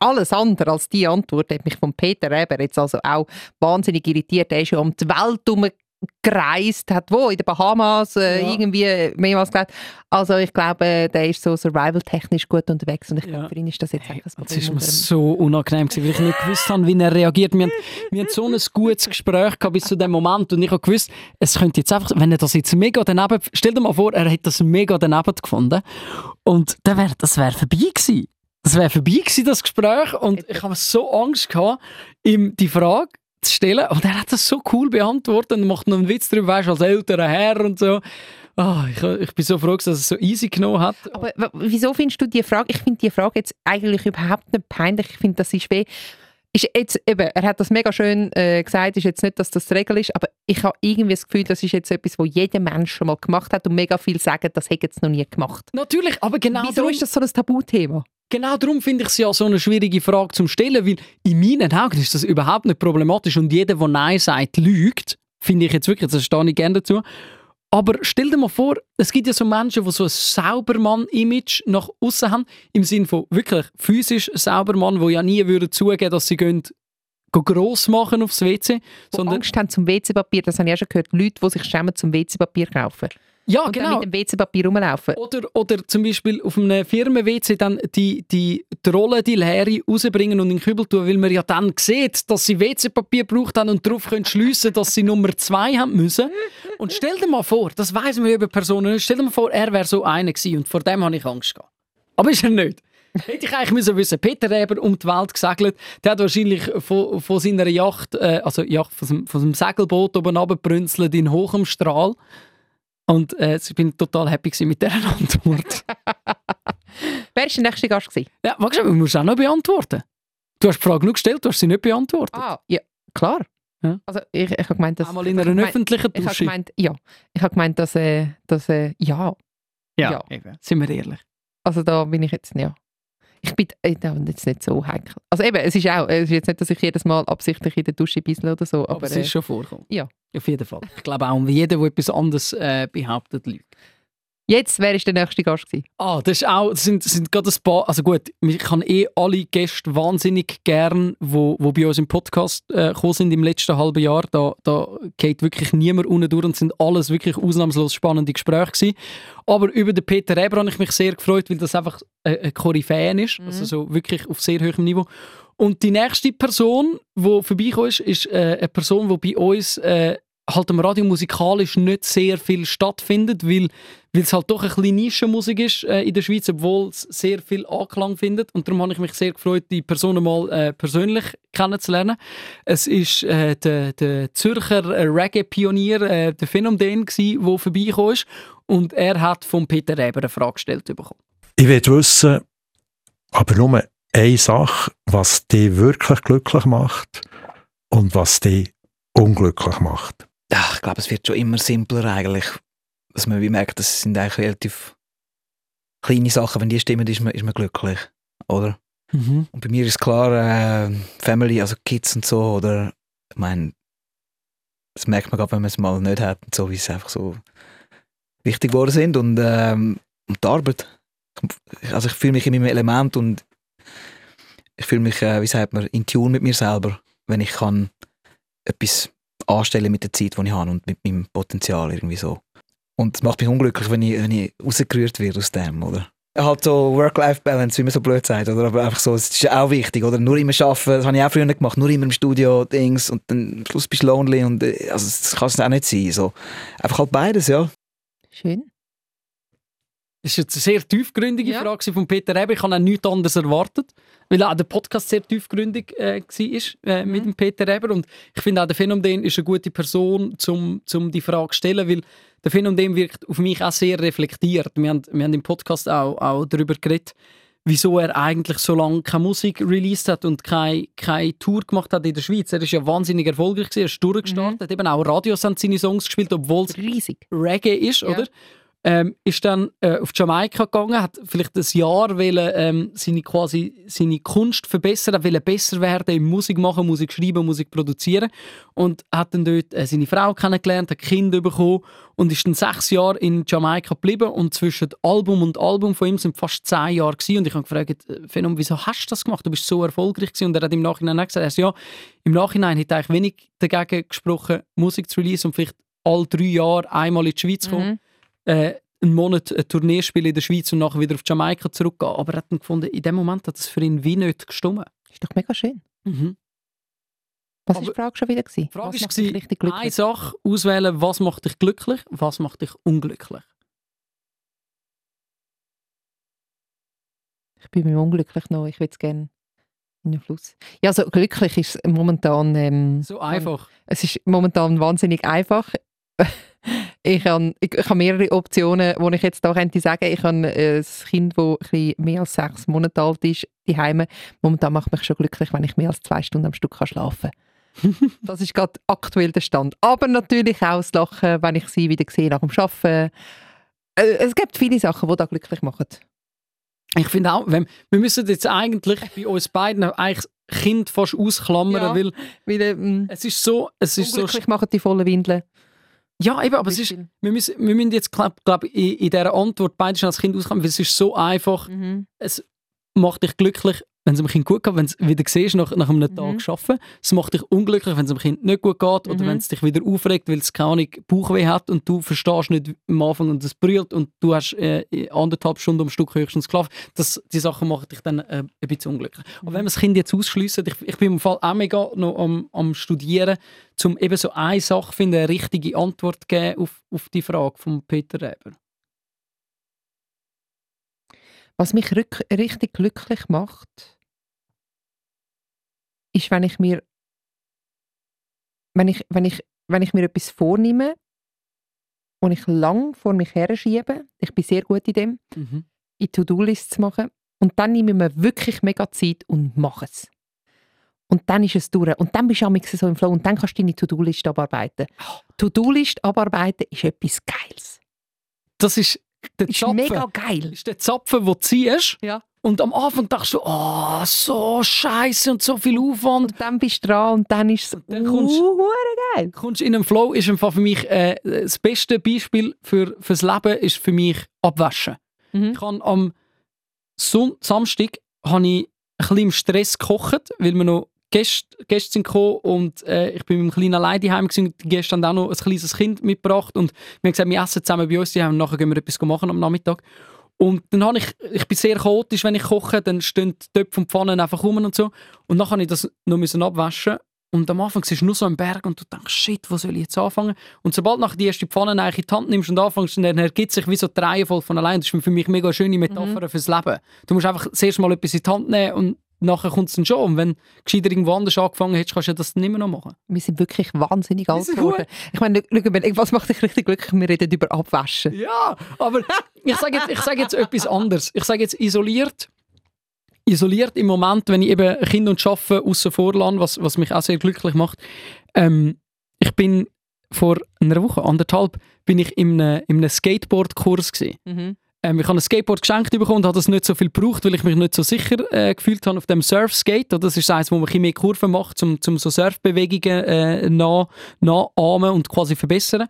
alles andere als die Antwort hat mich von Peter Reber jetzt also auch wahnsinnig irritiert. Er ist ja um die Welt herumgereist, hat wo? In den Bahamas äh, Ja. irgendwie mehrmals gesagt. Also ich glaube, der ist so survival-technisch gut unterwegs und ich Ja. glaube, für ihn ist das jetzt einfach das Es ist mir so unangenehm, gewesen, weil ich nicht gewusst habe, wie er reagiert. Wir haben, wir haben so ein gutes Gespräch gehabt bis zu dem Moment und ich habe gewusst, es könnte jetzt einfach, wenn er das jetzt mega daneben, stell dir mal vor, er hätte das mega daneben gefunden und dann wär, das wäre vorbei gewesen. Das wäre vorbei gewesen, das Gespräch und ich habe so Angst gehabt, ihm die Frage zu stellen. Und er hat das so cool beantwortet und macht noch einen Witz darüber, weißt, als älterer Herr und so. Ah, ich, ich bin so froh, dass er es so easy genommen hat. Aber wieso findest du die Frage, ich finde die Frage jetzt eigentlich überhaupt nicht peinlich, ich finde, das ist weh. Ist jetzt eben, er hat das mega schön äh, gesagt, ist jetzt nicht, dass das die Regel ist, aber ich habe irgendwie das Gefühl, das ist jetzt etwas, wo jeder Mensch schon mal gemacht hat und mega viel sagen, das hätte jetzt noch nie gemacht. Natürlich, aber genau Wieso darum, ist das so ein Tabuthema? Genau darum finde ich es ja so eine schwierige Frage zum Stellen, weil in meinen Augen ist das überhaupt nicht problematisch und jeder, der Nein sagt, lügt. Finde ich jetzt wirklich, das stehe ich gerne dazu. Aber stell dir mal vor, es gibt ja so Menschen, die so ein Saubermann-Image nach außen haben, im Sinne von wirklich physisch Saubermann, die ja nie würden zugeben, dass sie gehen, gehen gross machen aufs WC, Wo sondern Angst haben zum WC-Papier, das habe ich auch schon gehört, Leute, die sich schämen zum WC-Papier kaufen. Ja und dann genau. mit dem WC-Papier rumlaufen. Oder, oder zum Beispiel auf einem Firmen-WC dann die, die, die Rolle, die Leere rausbringen und in den Kübel tun, weil man ja dann sieht, dass sie WC-Papier gebraucht haben und darauf können schliessen, dass sie Nummer zwei haben müssen. Und stell dir mal vor, das weiss man über Personen stell dir mal vor, er wäre so einer gewesen und vor dem habe ich Angst gehabt. Aber ist er nicht. Hätte ich eigentlich müssen wissen, Peter Reber um die Welt gesegelt, der hat wahrscheinlich von, von seiner Yacht, äh, also Yacht, von seinem, von seinem Segelboot oben runtergebrünzelt in hohem Strahl. Und äh, ich bin total happy gewesen mit dieser Antwort. Wer war der nächste Gast? Gewesen? ja, warte, du musst auch noch beantworten. Du hast die Frage nur gestellt, du hast sie nicht beantwortet. Ah, ja, klar. Ja. Also ich, ich habe gemeint, dass... Einmal in einer gemeint- öffentlichen Ich habe Dusche. gemeint, ja. Ich habe gemeint, dass, äh, dass äh, ja. ja. eben. Sind wir ehrlich. Also da bin ich jetzt, ja. Ich bin äh, da jetzt nicht so heikel. Also eben, es ist auch, es ist jetzt nicht, dass ich jedes Mal absichtlich in der Dusche bissle oder so, Aber, aber, es äh, ist schon vorgekommen. ja. Auf jeden Fall. Ich glaube auch, jeder, der etwas anderes äh, behauptet, lügt. Jetzt, wer ist der nächste Gast gewesen? Ah, das, ist auch, das sind, das sind gerade ein paar, also gut, ich kann eh alle Gäste wahnsinnig gern, wo, wo bei uns im Podcast äh, gekommen sind im letzten halben Jahr. Da, da geht wirklich niemand unten durch und sind alles wirklich ausnahmslos spannende Gespräche gewesen. Aber über den Peter Reber habe ich mich sehr gefreut, weil das einfach äh, ein Koryphäen ist, also so wirklich auf sehr hohem Niveau. Und die nächste Person, die vorbeigekommen ist, ist äh, eine Person, die bei uns äh, halt am Radio musikalisch nicht sehr viel stattfindet, weil weil es halt doch ein bisschen Nischenmusik ist äh, in der Schweiz, obwohl es sehr viel Anklang findet. Und darum habe ich mich sehr gefreut, die Person mal äh, persönlich kennenzulernen. Es ist äh, der, der Zürcher äh, Reggae-Pionier, äh, der Phänomen, der vorbeigekommen ist. Und er hat von Peter Reber eine Frage gestellt bekommen. Ich will wissen, aber nur eine Sache, was dich wirklich glücklich macht und was dich unglücklich macht. Ja, ich glaube, es wird schon immer simpler eigentlich. Dass man wie merkt, das sind eigentlich relativ kleine Sachen. Wenn die stimmen, ist man, ist man glücklich. Oder? Und bei mir ist klar, äh, Family, also Kids und so, oder? Ich meine, das merkt man gerade, wenn man es mal nicht hat und so, wie es einfach so wichtig geworden sind. Und, ähm, und die Arbeit. Also ich fühle mich in meinem Element und ich fühle mich, äh, wie sagt man, in Tune mit mir selber, wenn ich kann etwas anstellen mit der Zeit, die ich habe und mit meinem Potenzial irgendwie so. Und es macht mich unglücklich, wenn ich, wenn ich rausgerührt werde aus dem, oder? Halt so Work-Life-Balance, wie man so blöd sagt, oder? Aber einfach so, es ist auch wichtig, oder? Nur immer arbeiten, das habe ich auch früher gemacht, nur immer im Studio, Dings, und dann am Schluss bist du lonely und, äh, also das kann es auch nicht sein, so. Einfach halt beides, ja. Schön. Das ist jetzt eine sehr tiefgründige Ja. Frage von Peter Reber. Ich habe auch nichts anderes erwartet, weil auch der Podcast sehr tiefgründig äh, war äh, mit dem Peter Reber. Und ich finde auch, der Phänomen ist eine gute Person, um zum die Frage zu stellen, weil der Phänomen wirkt auf mich auch sehr reflektiert. Wir haben, wir haben im Podcast auch, auch darüber geredet, wieso er eigentlich so lange keine Musik released hat und keine, keine Tour gemacht hat in der Schweiz. Er ist ja wahnsinnig erfolgreich gewesen, er ist durchgestartet. Eben auch Radios haben seine Songs gespielt, obwohl es Riesig. Reggae ist, Ja. oder? Ähm, ist dann äh, auf Jamaika gegangen, hat vielleicht ein Jahr wollen, ähm, seine, quasi, seine Kunst verbessern, wollen besser werden im Musik machen, Musik schreiben, Musik produzieren und hat dann dort äh, seine Frau kennengelernt, hat Kinder bekommen und ist dann sechs Jahre in Jamaika geblieben und zwischen Album und Album von ihm sind fast zehn Jahre gewesen. und ich habe gefragt, äh, Phenom, wieso hast du das gemacht? Du bist so erfolgreich gewesen. und er hat im Nachhinein gesagt, er sagt, ja, im Nachhinein hätte er eigentlich wenig dagegen gesprochen, Musik zu releasen und vielleicht alle drei Jahre einmal in die Schweiz Mhm. Äh, einen Monat eine Tournee spielen in der Schweiz und nachher wieder auf Jamaika zurückgehen. Aber er hat dann gefunden, in dem Moment hat es für ihn wie nicht gestimmt. Ist doch mega schön. Mhm. Was war die Frage schon wieder? Gewesen? Die Frage Was war, richtig eine glücklich? Sache auswählen, was macht dich glücklich, was macht dich unglücklich. Ich bin mir unglücklich noch. Ich würde es gerne In den Fluss. Ja, so glücklich ist momentan. Ähm, So einfach. Es ist momentan wahnsinnig einfach. ich habe ich, ich habe mehrere Optionen, wo ich jetzt da könnte sagen, ich habe äh, ein Kind, das ein mehr als sechs Monate alt ist, die Heime. Momentan macht mich schon glücklich, wenn ich mehr als zwei Stunden am Stück kann schlafen kann. das ist gerade aktuell der Stand. Aber natürlich auch das Lachen, wenn ich sie wieder sehe nach dem Arbeiten. Äh, es gibt viele Sachen, die da glücklich machen. Ich finde auch, wir müssen jetzt eigentlich bei uns beiden eigentlich das Kind fast ausklammern, Ja. weil Weil, ähm, es ist so, es ist so, machen die vollen Windeln. Ja eben, aber es ist, wir müssen, wir müssen jetzt, glaube glaub, in, in dieser Antwort beide schon als Kind auskommen, weil es ist so einfach, Mhm. es macht dich glücklich, wenn es dem Kind gut geht, wenn es wieder siehst nach, nach einem Mhm. Tag arbeiten. Es macht dich unglücklich, wenn es dem Kind nicht gut geht oder Mhm. wenn es dich wieder aufregt, weil es keine Ahnung, Bauchweh hat und du verstehst nicht am Anfang und es brüllt und du hast äh, anderthalb Stunden am Stück höchstens geschlafen. Das, die Sachen machen dich dann äh, ein bisschen unglücklich. Und wenn wir das Kind jetzt ausschliessen, ich, ich bin im Fall auch mega noch am, am Studieren, um eben so eine Sache finden, eine richtige Antwort zu geben auf, auf die Frage von Peter Reber. Was mich richtig glücklich macht, ist, wenn ich mir, wenn ich, wenn ich, wenn ich mir etwas vornehme und ich lang vor mich her schiebe, ich bin sehr gut in dem, Mhm. in To-Do-Lists zu machen und dann nehme ich mir wirklich mega Zeit und mache es. Und dann ist es durch. Und dann bist du am so im Flow und dann kannst du deine To-Do-List abarbeiten. To-Do-List abarbeiten ist etwas Geiles. Das ist der Ist Zapfen. mega geil. ist der Zapfen, den du ziehst. Ja. Und am Anfang dachtest du, oh, so scheiße und so viel Aufwand. Und dann bist du dran und dann ist es dann kommst- uh, geil. Kommst in einen Flow, ist im Fall für mich äh, das beste Beispiel für, fürs Leben ist für mich Abwaschen. Mhm. Ich habe am Son Samstag habe ich ein bisschen im Stress gekocht, weil wir noch Gäste, Gäste sind gekommen und äh, ich bin mit einem kleinen allein daheim gewesen. und Die Gäste haben auch noch ein kleines Kind mitgebracht und wir haben gesagt, wir essen zusammen bei uns daheim und nachher gehen wir etwas machen am Nachmittag. Und dann habe ich, ich bin sehr chaotisch, wenn ich koche, dann stehen die Töpfe und Pfannen einfach rum und so. Und dann habe ich das noch müssen abwaschen und am Anfang siehst du nur so ein Berg und du denkst, shit, wo soll ich jetzt anfangen? Und sobald du die erste Pfanne eigentlich in die Hand nimmst und anfängst, dann ergibt sich wie so die Reihenfolge von allein. Das ist für mich eine mega schöne Metapher fürs Leben. Du musst einfach zuerst mal etwas in die Hand nehmen und nachher kommt es dann schon. Und wenn du gescheiter irgendwo anders angefangen hättest, kannst du das dann immer noch machen. Wir sind wirklich wahnsinnig alt geworden. Ich meine, was macht dich richtig glücklich? Wir reden über Abwaschen. Ja, aber ich sage jetzt, ich sage jetzt etwas anderes. Ich sage jetzt isoliert. Isoliert im Moment, wenn ich eben Kind und Arbeiten außen vor lasse, was, was mich auch sehr glücklich macht. Ähm, ich bin vor einer Woche, anderthalb, bin ich in einem, in einem Skateboard-Kurs gewesen. Mhm. Ähm, ich habe ein Skateboard geschenkt bekommen und habe das nicht so viel gebraucht, weil ich mich nicht so sicher äh, gefühlt habe auf dem Surfskate. Das ist eines, wo man ein mehr Kurven macht, um, um so Surfbewegungen äh, nach, nachahmen und quasi verbessern.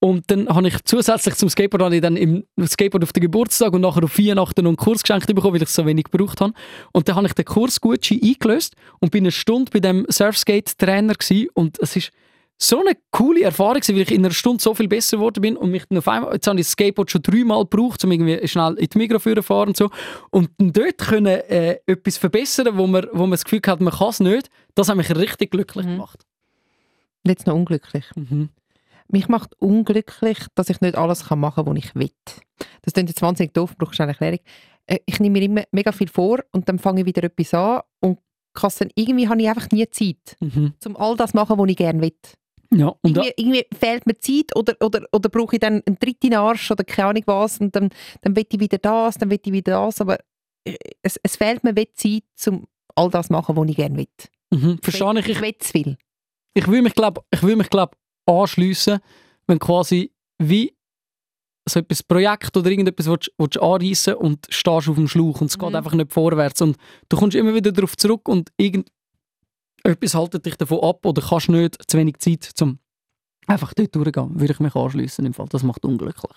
Und dann habe ich zusätzlich zum Skateboard ich dann im Skateboard auf den Geburtstag und nachher auf Weihnachten noch einen Kurs geschenkt bekommen, weil ich es so wenig gebraucht habe. Und dann habe ich den Kurs Gucci eingelöst und bin eine Stunde bei dem Surfskate-Trainer und es ist so eine coole Erfahrung, weil ich in einer Stunde so viel besser geworden bin und mich dann auf einmal, jetzt habe ich das Skateboard schon dreimal gebraucht, um irgendwie schnell in die Mikro zu fahren und so. Und dort können äh, etwas verbessern, wo man, wo man das Gefühl hat, man kann es nicht, das hat mich richtig glücklich Mhm. gemacht. Jetzt noch unglücklich. Mhm. Mich macht unglücklich, dass ich nicht alles kann machen kann, was ich will. Das klingt jetzt wahnsinnig doof, brauchst du eine Erklärung. Äh, Ich nehme mir immer mega viel vor und dann fange ich wieder etwas an und kann dann, irgendwie habe ich einfach nie Zeit, Mhm. um all das zu machen, was ich gerne will. Ja, und Irgendwie, irgendwie fehlt mir Zeit oder, oder, oder brauche ich dann einen dritten Arsch oder keine Ahnung was und dann, dann will ich wieder das, dann will ich wieder das, aber äh, es, es fehlt mir Zeit, um all das zu machen, was ich gerne will. mhm, verstehe ich. Ich will zu viel. ich will mich, glaube ich, mich, glaub, anschliessen, wenn quasi wie so etwas Projekt oder irgendetwas willst, willst anreissen und stehst auf dem Schlauch und es geht Mhm. einfach nicht vorwärts. Und du kommst immer wieder darauf zurück und irgend etwas haltet dich davon ab oder kannst nicht, zu wenig Zeit, um einfach dort durchzugehen. Würde ich mich anschliessen im Fall. Das macht unglücklich.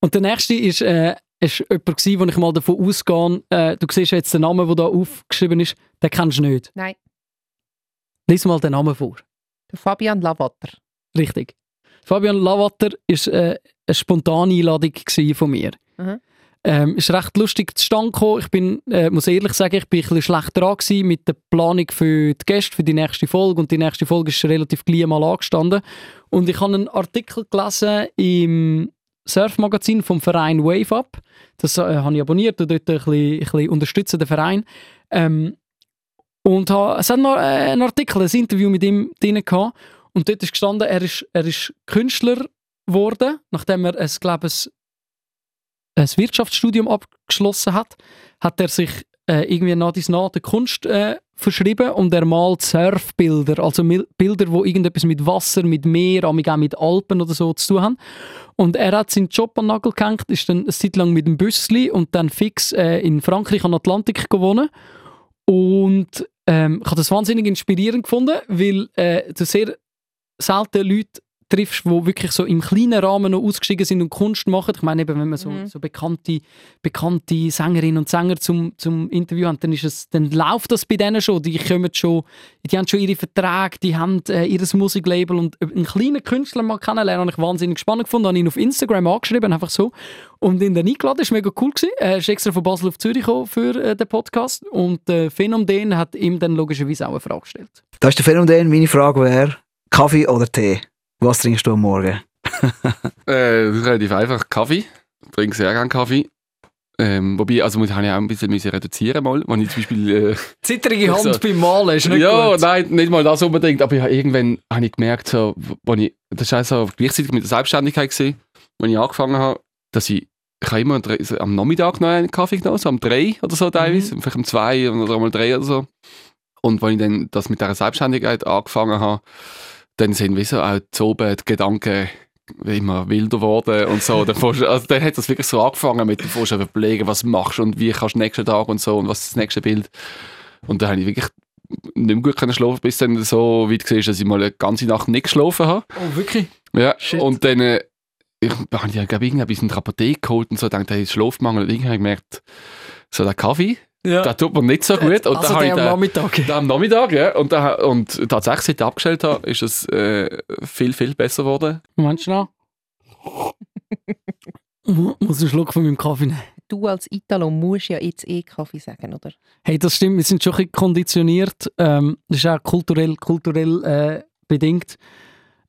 Und der nächste ist, äh, ist jemand gewesen, wo ich mal davon ausgehe, äh, du siehst jetzt den Namen, der da aufgeschrieben ist, den kennst du nicht. Nein. Lies mal den Namen vor. Der Fabian Lavater. Richtig. Fabian Lavater war äh, eine spontane Einladung von mir. Mhm. Ähm, ist recht lustig zustande gekommen. Ich bin, äh, muss ehrlich sagen, ich bin ein schlecht dran mit der Planung für die Gäste, für die nächste Folge. Und die nächste Folge ist relativ gleich mal angestanden. Und ich habe einen Artikel gelesen im Surfmagazin vom Verein Wave Up. Das äh, habe ich abonniert und dort ein bisschen, ein bisschen unterstützen den Verein. Ähm, Und ha, es hat noch äh, einen Artikel, ein Interview mit ihm drin gehabt. Und dort ist gestanden, er ist, er ist Künstler geworden, nachdem er, es, glaube ich, ein Wirtschaftsstudium abgeschlossen hat, hat er sich äh, irgendwie nach der Kunst äh, verschrieben und er malt Surfbilder, also Mil Bilder, wo irgendetwas mit Wasser, mit Meer, auch mit Alpen oder so zu tun haben. Und er hat seinen Job an Nagel gehängt, ist dann eine Zeit lang mit dem Büssli und dann fix äh, in Frankreich an Atlantik gewonnen. Und ähm, ich habe das wahnsinnig inspirierend gefunden, weil äh, sehr selten Leute triffst, die wirklich so im kleinen Rahmen noch ausgestiegen sind und Kunst machen. Ich meine, eben, wenn man so, Mhm. so bekannte, bekannte Sängerinnen und Sänger zum, zum Interview hat, dann, ist es, dann läuft das bei denen schon. Die, kommen schon. die haben schon ihre Verträge, die haben äh, ihr Musiklabel und einen kleinen Künstler mal kennenlernen, habe ich wahnsinnig spannend gefunden. Habe ihn auf Instagram angeschrieben, einfach so. Und ihn dann eingeladen, das war mega cool. Gewesen. Er ist extra von Basel auf Zürich gekommen für äh, den Podcast und äh, Phänomen hat ihm dann logischerweise auch eine Frage gestellt. Das ist der Phänomen. Meine Frage wäre, Kaffee oder Tee? Was trinkst du am Morgen? Äh, das ist relativ einfach. Kaffee. Ich trinke sehr gerne Kaffee. Ähm, wobei, also muss ich auch ein bisschen müssen reduzieren mal, wenn ich zum Beispiel... Äh, Zittrige Hand Also, beim Malen ist nicht ja, gut. nein, nicht mal das unbedingt, aber ich habe irgendwann habe ich gemerkt, so, wo ich, das war so gleichzeitig mit der Selbstständigkeit, gewesen, als ich angefangen habe, dass ich, ich habe immer so am Nachmittag noch einen Kaffee genommen, so um drei oder so teilweise, vielleicht um zwei oder um drei oder so. Und als ich dann das mit dieser Selbstständigkeit angefangen habe, dann sind wie so auch zu oben die Gedanken immer wilder geworden und so. Dann, du- also dann hat das wirklich so angefangen mit, du fährst einfach überlegen, was du machst und wie kannst du nächsten Tag und so und was ist das nächste Bild. Und dann habe ich wirklich nicht mehr gut können schlafen, bis dann so weit war, dass ich mal eine ganze Nacht nicht geschlafen habe. Oh, wirklich? Ja, Shit. und dann äh, ich, habe ich, glaube ich, irgendetwas in der Apotheke geholt und so, dachte, hey, Schlafmangel. Und irgendwie habe ich gemerkt, so der Kaffee, Ja. der tut mir nicht so gut. Und also der am Nachmittag. den am Nachmittag, ja. Und, dann, und tatsächlich, seit ich abgestellt habe, ist es äh, viel, viel besser geworden. Moment schnell. Mu- Muss einen Schluck von meinem Kaffee nehmen. Du als Italo musst ja jetzt eh Kaffee sagen, oder? Hey, das stimmt, wir sind schon ein bisschen konditioniert. Ähm, das ist auch kulturell, kulturell äh, bedingt.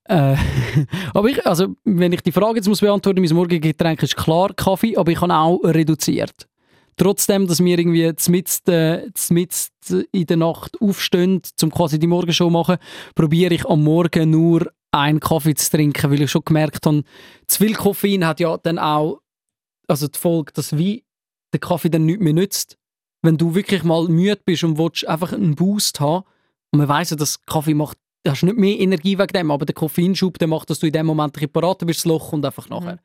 Äh, aber ich, also, wenn ich die Frage jetzt muss beantworten, mein Morgengetränk ist klar Kaffee, aber ich habe auch reduziert. Trotzdem, dass wir irgendwie zmitzt, äh, in der Nacht aufstehen, um quasi die Morgenshow zu machen, probiere ich am Morgen nur einen Kaffee zu trinken, weil ich schon gemerkt habe, zu viel Koffein hat ja dann auch also die Folge, dass wie der Kaffee dann nichts mehr nützt. Wenn du wirklich mal müde bist und willst einfach einen Boost haben, und man weiss ja, dass Kaffee macht, du hast nicht mehr Energie wegen dem, aber der Koffeinschub, der macht, dass du in dem Moment ein bisschen parat bist, das Loch und einfach nachher.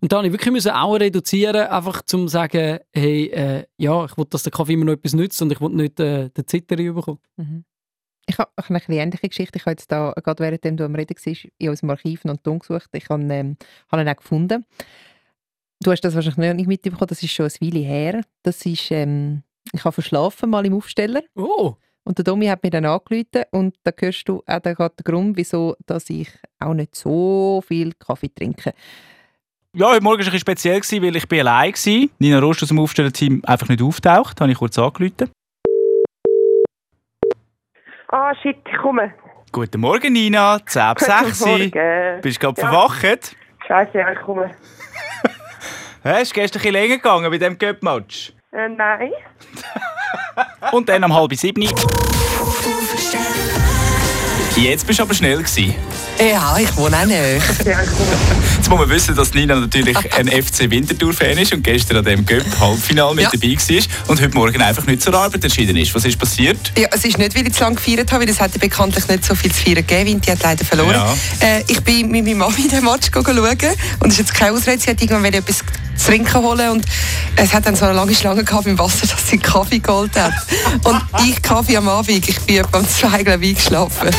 Und da habe ich wirklich müssen auch reduzieren, einfach zum sagen, hey, äh, ja, ich will, dass der Kaffee immer noch etwas nützt und ich will nicht äh, den Zitteri bekommen. Mhm. Ich habe eine ähnliche Geschichte. Ich habe jetzt da, gerade während du am Reden warst, in unserem Archiv noch einen Ton gesucht. Ich habe, ähm, habe ihn auch gefunden. Du hast das wahrscheinlich noch nicht mitbekommen, das ist schon ein Weile her. Das ist, ähm, ich habe verschlafen mal im Aufsteller. Oh! Und der Domi hat mir dann angerufen und da hörst du auch gerade den Grund, wieso dass ich auch nicht so viel Kaffee trinke. Ja, heute Morgen war es speziell, gewesen, weil ich bin allein war. Nina Rost aus dem Aufstellerteam einfach nicht auftaucht. habe ich kurz angerufen. Ah, shit, ich komme. Guten Morgen, Nina. 10 ab 6 Morgen. Bist du gerade Ja. verwacht? Scheiße, ja, ich komme. Hä, ist gestern ein bisschen länger gegangen bei diesem Cup-Match. Äh, nein. Und dann um halb sieben. Jetzt bist du aber schnell gewesen. Ja, ich wohne auch nicht. Ja. Jetzt muss man wissen, dass Nina natürlich ein FC Winterthur-Fan ist und gestern an dem Cup-Halbfinale mit Ja. dabei war und heute Morgen einfach nicht zur Arbeit entschieden ist. Was ist passiert? Ja, es ist nicht, weil ich zu lange gefeiert habe, weil es hätte bekanntlich nicht so viel zu feiern gegeben. Vinti hat leider verloren. Ja. Äh, ich bin mit meiner Mami den Match schauen und es ist jetzt keine Ausrede, sie hat irgendwann wollte etwas zu trinken holen und es hat dann so eine lange Schlange gehabt im Wasser, dass sie Kaffee geholt hat. Und ich Kaffee am Abend, ich bin etwa um zwei glaube ich, eingeschlafen.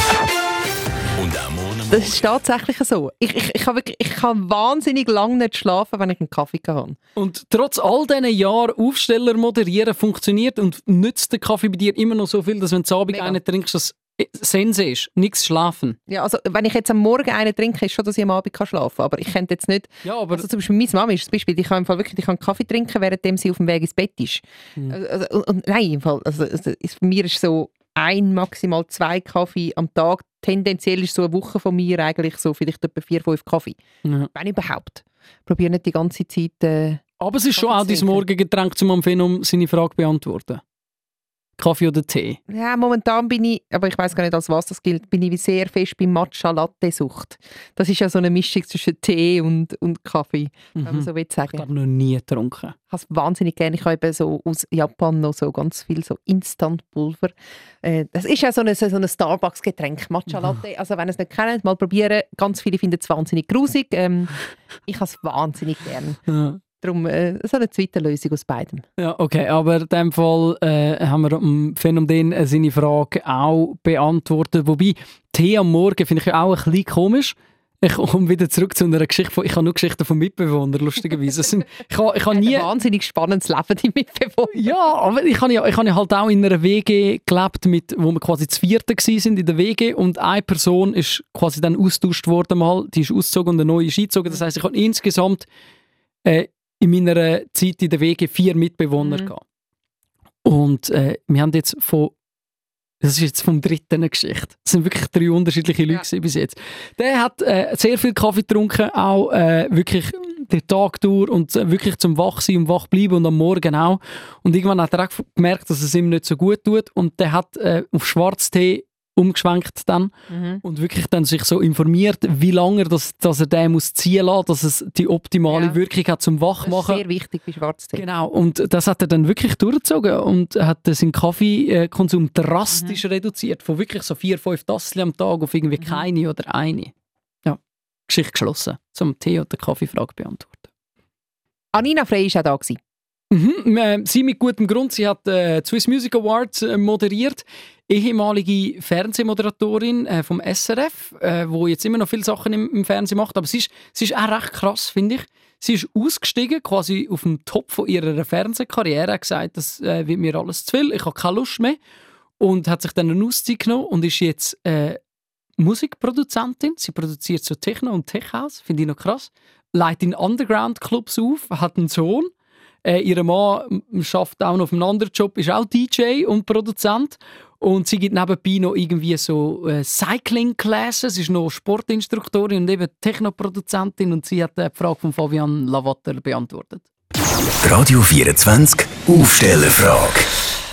Das ist tatsächlich so. Ich, ich, ich, kann wirklich, ich kann wahnsinnig lange nicht schlafen, wenn ich einen Kaffee habe. Und trotz all diesen Jahren Aufsteller moderieren funktioniert und nützt der Kaffee bei dir immer noch so viel, dass wenn du zu Abend Mega. einen trinkst, das Sense ist, nichts schlafen. Ja, also wenn ich jetzt am Morgen einen trinke, ist schon, dass ich am Abend kann schlafen kann. Aber ich könnte jetzt nicht... Ja, aber Also zum Beispiel meine Mama ist das Beispiel, die kann im Fall wirklich die kann Kaffee trinken, während sie auf dem Weg ins Bett ist. Mhm. Also, und, nein, im Fall, also, also, ist, bei mir ist so ein, maximal zwei Kaffee am Tag. Tendenziell ist so eine Woche von mir eigentlich so vielleicht etwa vier, fünf Kaffee. Ja. Wenn überhaupt. Probiere nicht die ganze Zeit... Äh, Aber es ist schon auch dein. Morgengetränk, um am Phenom seine Frage beantworten. Kaffee oder Tee? Ja, momentan bin ich, aber ich weiß gar nicht, als was das gilt, bin ich sehr fest bei Matcha Latte Sucht. Das ist ja so eine Mischung zwischen Tee und, und Kaffee, wenn man Mhm. so will sagen. Ich habe noch nie getrunken. Ich habe es wahnsinnig gerne. Ich habe eben so aus Japan noch so ganz viel so Instant-Pulver. Äh, das ist ja so ein, so ein Starbucks-Getränk, Matcha Latte. Also wenn ihr es nicht kennt, mal probieren. Ganz viele finden es wahnsinnig grusig. Ähm, ich habe es wahnsinnig gerne. Ja. Darum äh, so eine zweite Lösung aus beidem. Ja, okay, aber in dem Fall äh, haben wir um Phänomen seine Frage auch beantwortet. Wobei, Tee am Morgen finde ich ja auch ein bisschen komisch. Ich komme wieder zurück zu einer Geschichte von, ich habe nur Geschichten von Mitbewohnern, lustigerweise. Sind, ich habe, ich habe nie... Ein wahnsinnig spannendes Leben, die Mitbewohner. Ja, aber ich habe ja, ich habe ja halt auch in einer WG gelebt, mit, wo wir quasi zu vierten sind in der WG und eine Person ist quasi dann austauscht worden mal, die ist ausgezogen und eine neue ist eingezogen. Das heißt, ich habe insgesamt äh, in meiner Zeit in der WG vier Mitbewohner Mhm. gehabt. Und äh, wir haben jetzt von das ist jetzt vom dritten eine Geschichte. Es sind wirklich drei unterschiedliche Leute gewesen bis jetzt. Der hat äh, sehr viel Kaffee getrunken, auch äh, wirklich den Tag durch und äh, wirklich zum Wachsein und wach bleiben und am Morgen auch. Und irgendwann hat er auch gemerkt, dass es ihm nicht so gut tut und der hat äh, auf Schwarztee umgeschwenkt dann Mhm. und wirklich dann sich so informiert, wie lange er das, dass er den muss ziehen lassen, dass es die optimale Ja. Wirkung hat zum Das ist Wachmachen. sehr wichtig bei Schwarztee. Genau, und das hat er dann wirklich durchgezogen und hat seinen Kaffeekonsum drastisch Mhm. reduziert. Von wirklich so vier, fünf Tassen am Tag auf irgendwie keine oder eine. Ja, Geschichte geschlossen. Zum Tee- oder Kaffeefrage beantworten. Anina Frey war auch da. Gewesen. Mhm. äh, Sie mit gutem Grund. Sie hat äh, Swiss Music Awards äh, moderiert. Ehemalige Fernsehmoderatorin äh, vom SRF, äh, jetzt immer noch viele Sachen im, im Fernsehen macht. Aber sie ist, sie ist auch recht krass, finde ich. Sie ist ausgestiegen, quasi auf dem Top von ihrer Fernsehkarriere, hat gesagt, das äh, wird mir alles zu viel, ich habe keine Lust mehr. Und hat sich dann eine Auszeit genommen und ist jetzt äh, Musikproduzentin. Sie produziert so Techno und Tech House, finde ich noch krass. Leitet in Underground-Clubs auf, hat einen Sohn. Äh, ihr Mann schafft auch noch auf einem anderen Job, ist auch DJ und Produzent. Und sie gibt nebenbei noch irgendwie so äh, Cycling-Classes, ist noch Sportinstruktorin und eben Technoproduzentin. Und sie hat äh, die Frage von Fabian Lavater beantwortet. Radio 24 Aufstellerfrage.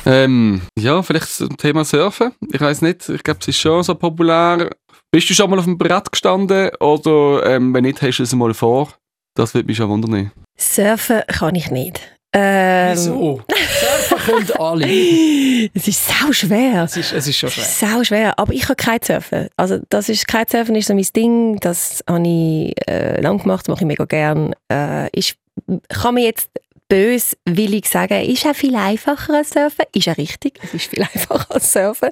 Ähm, ja, vielleicht zum Thema Surfen. Ich weiß nicht, ich glaube, es ist schon so populär. Bist du schon mal auf dem Brett gestanden oder ähm, wenn nicht, hast du es mal vor? Das würde mich schon wundern. Surfen kann ich nicht. Ähm, Wieso? Surfen können alle. es ist sau schwer. Es ist, es ist schon schwer. Sau schwer, aber ich kann Kitesurfen. Also das ist, Kitesurfen ist so mein Ding, das habe ich äh, lang gemacht, mache ich mega gern. Äh, ist, kann man jetzt böswillig sagen, ist auch viel einfacher als Surfen. Ist ja richtig, es ist viel einfacher als Surfen.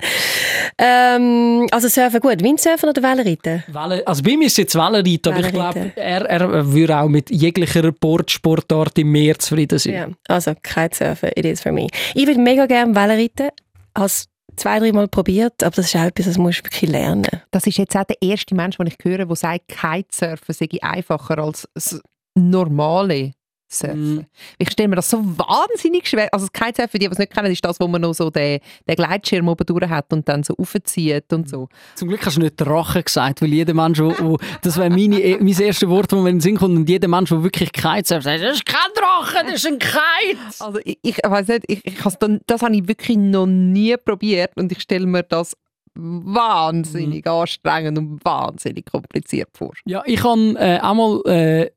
Ähm, also Surfen gut, Windsurfen oder Wellenreiten? Welle, also bei mir ist es jetzt Wellenreiten, aber ich glaube, er, er würde auch mit jeglicher Bordsportart im Meer zufrieden sein. Ja, also Kitesurfen, it is for me. Ich würde mega gerne Wellenreiten. Habe es zwei, dreimal probiert, aber das ist auch etwas, das musst du wirklich lernen. Das ist jetzt auch der erste Mensch, den ich höre, der sagt, Kitesurfen sei einfacher als das normale Surfen. Ich stelle mir das so wahnsinnig schwer. Also das Kitesurfen, für die, die es nicht kennen, ist das, wo man noch so den, den Gleitschirm oben durch hat und dann so aufzieht und so. Zum Glück hast du nicht Drache gesagt, weil jeder Mensch, wo, wo, das wäre meine, eh, mein erstes Wort, das mir in den Sinn kommt, und jeder Mensch, der wirklich Kite sagt, das ist kein Drache, das ist ein Kite. Also ich, ich weiß nicht, ich, ich dann, das habe ich wirklich noch nie probiert und ich stelle mir das wahnsinnig anstrengend und wahnsinnig kompliziert vor. Ja, ich habe äh, einmal äh,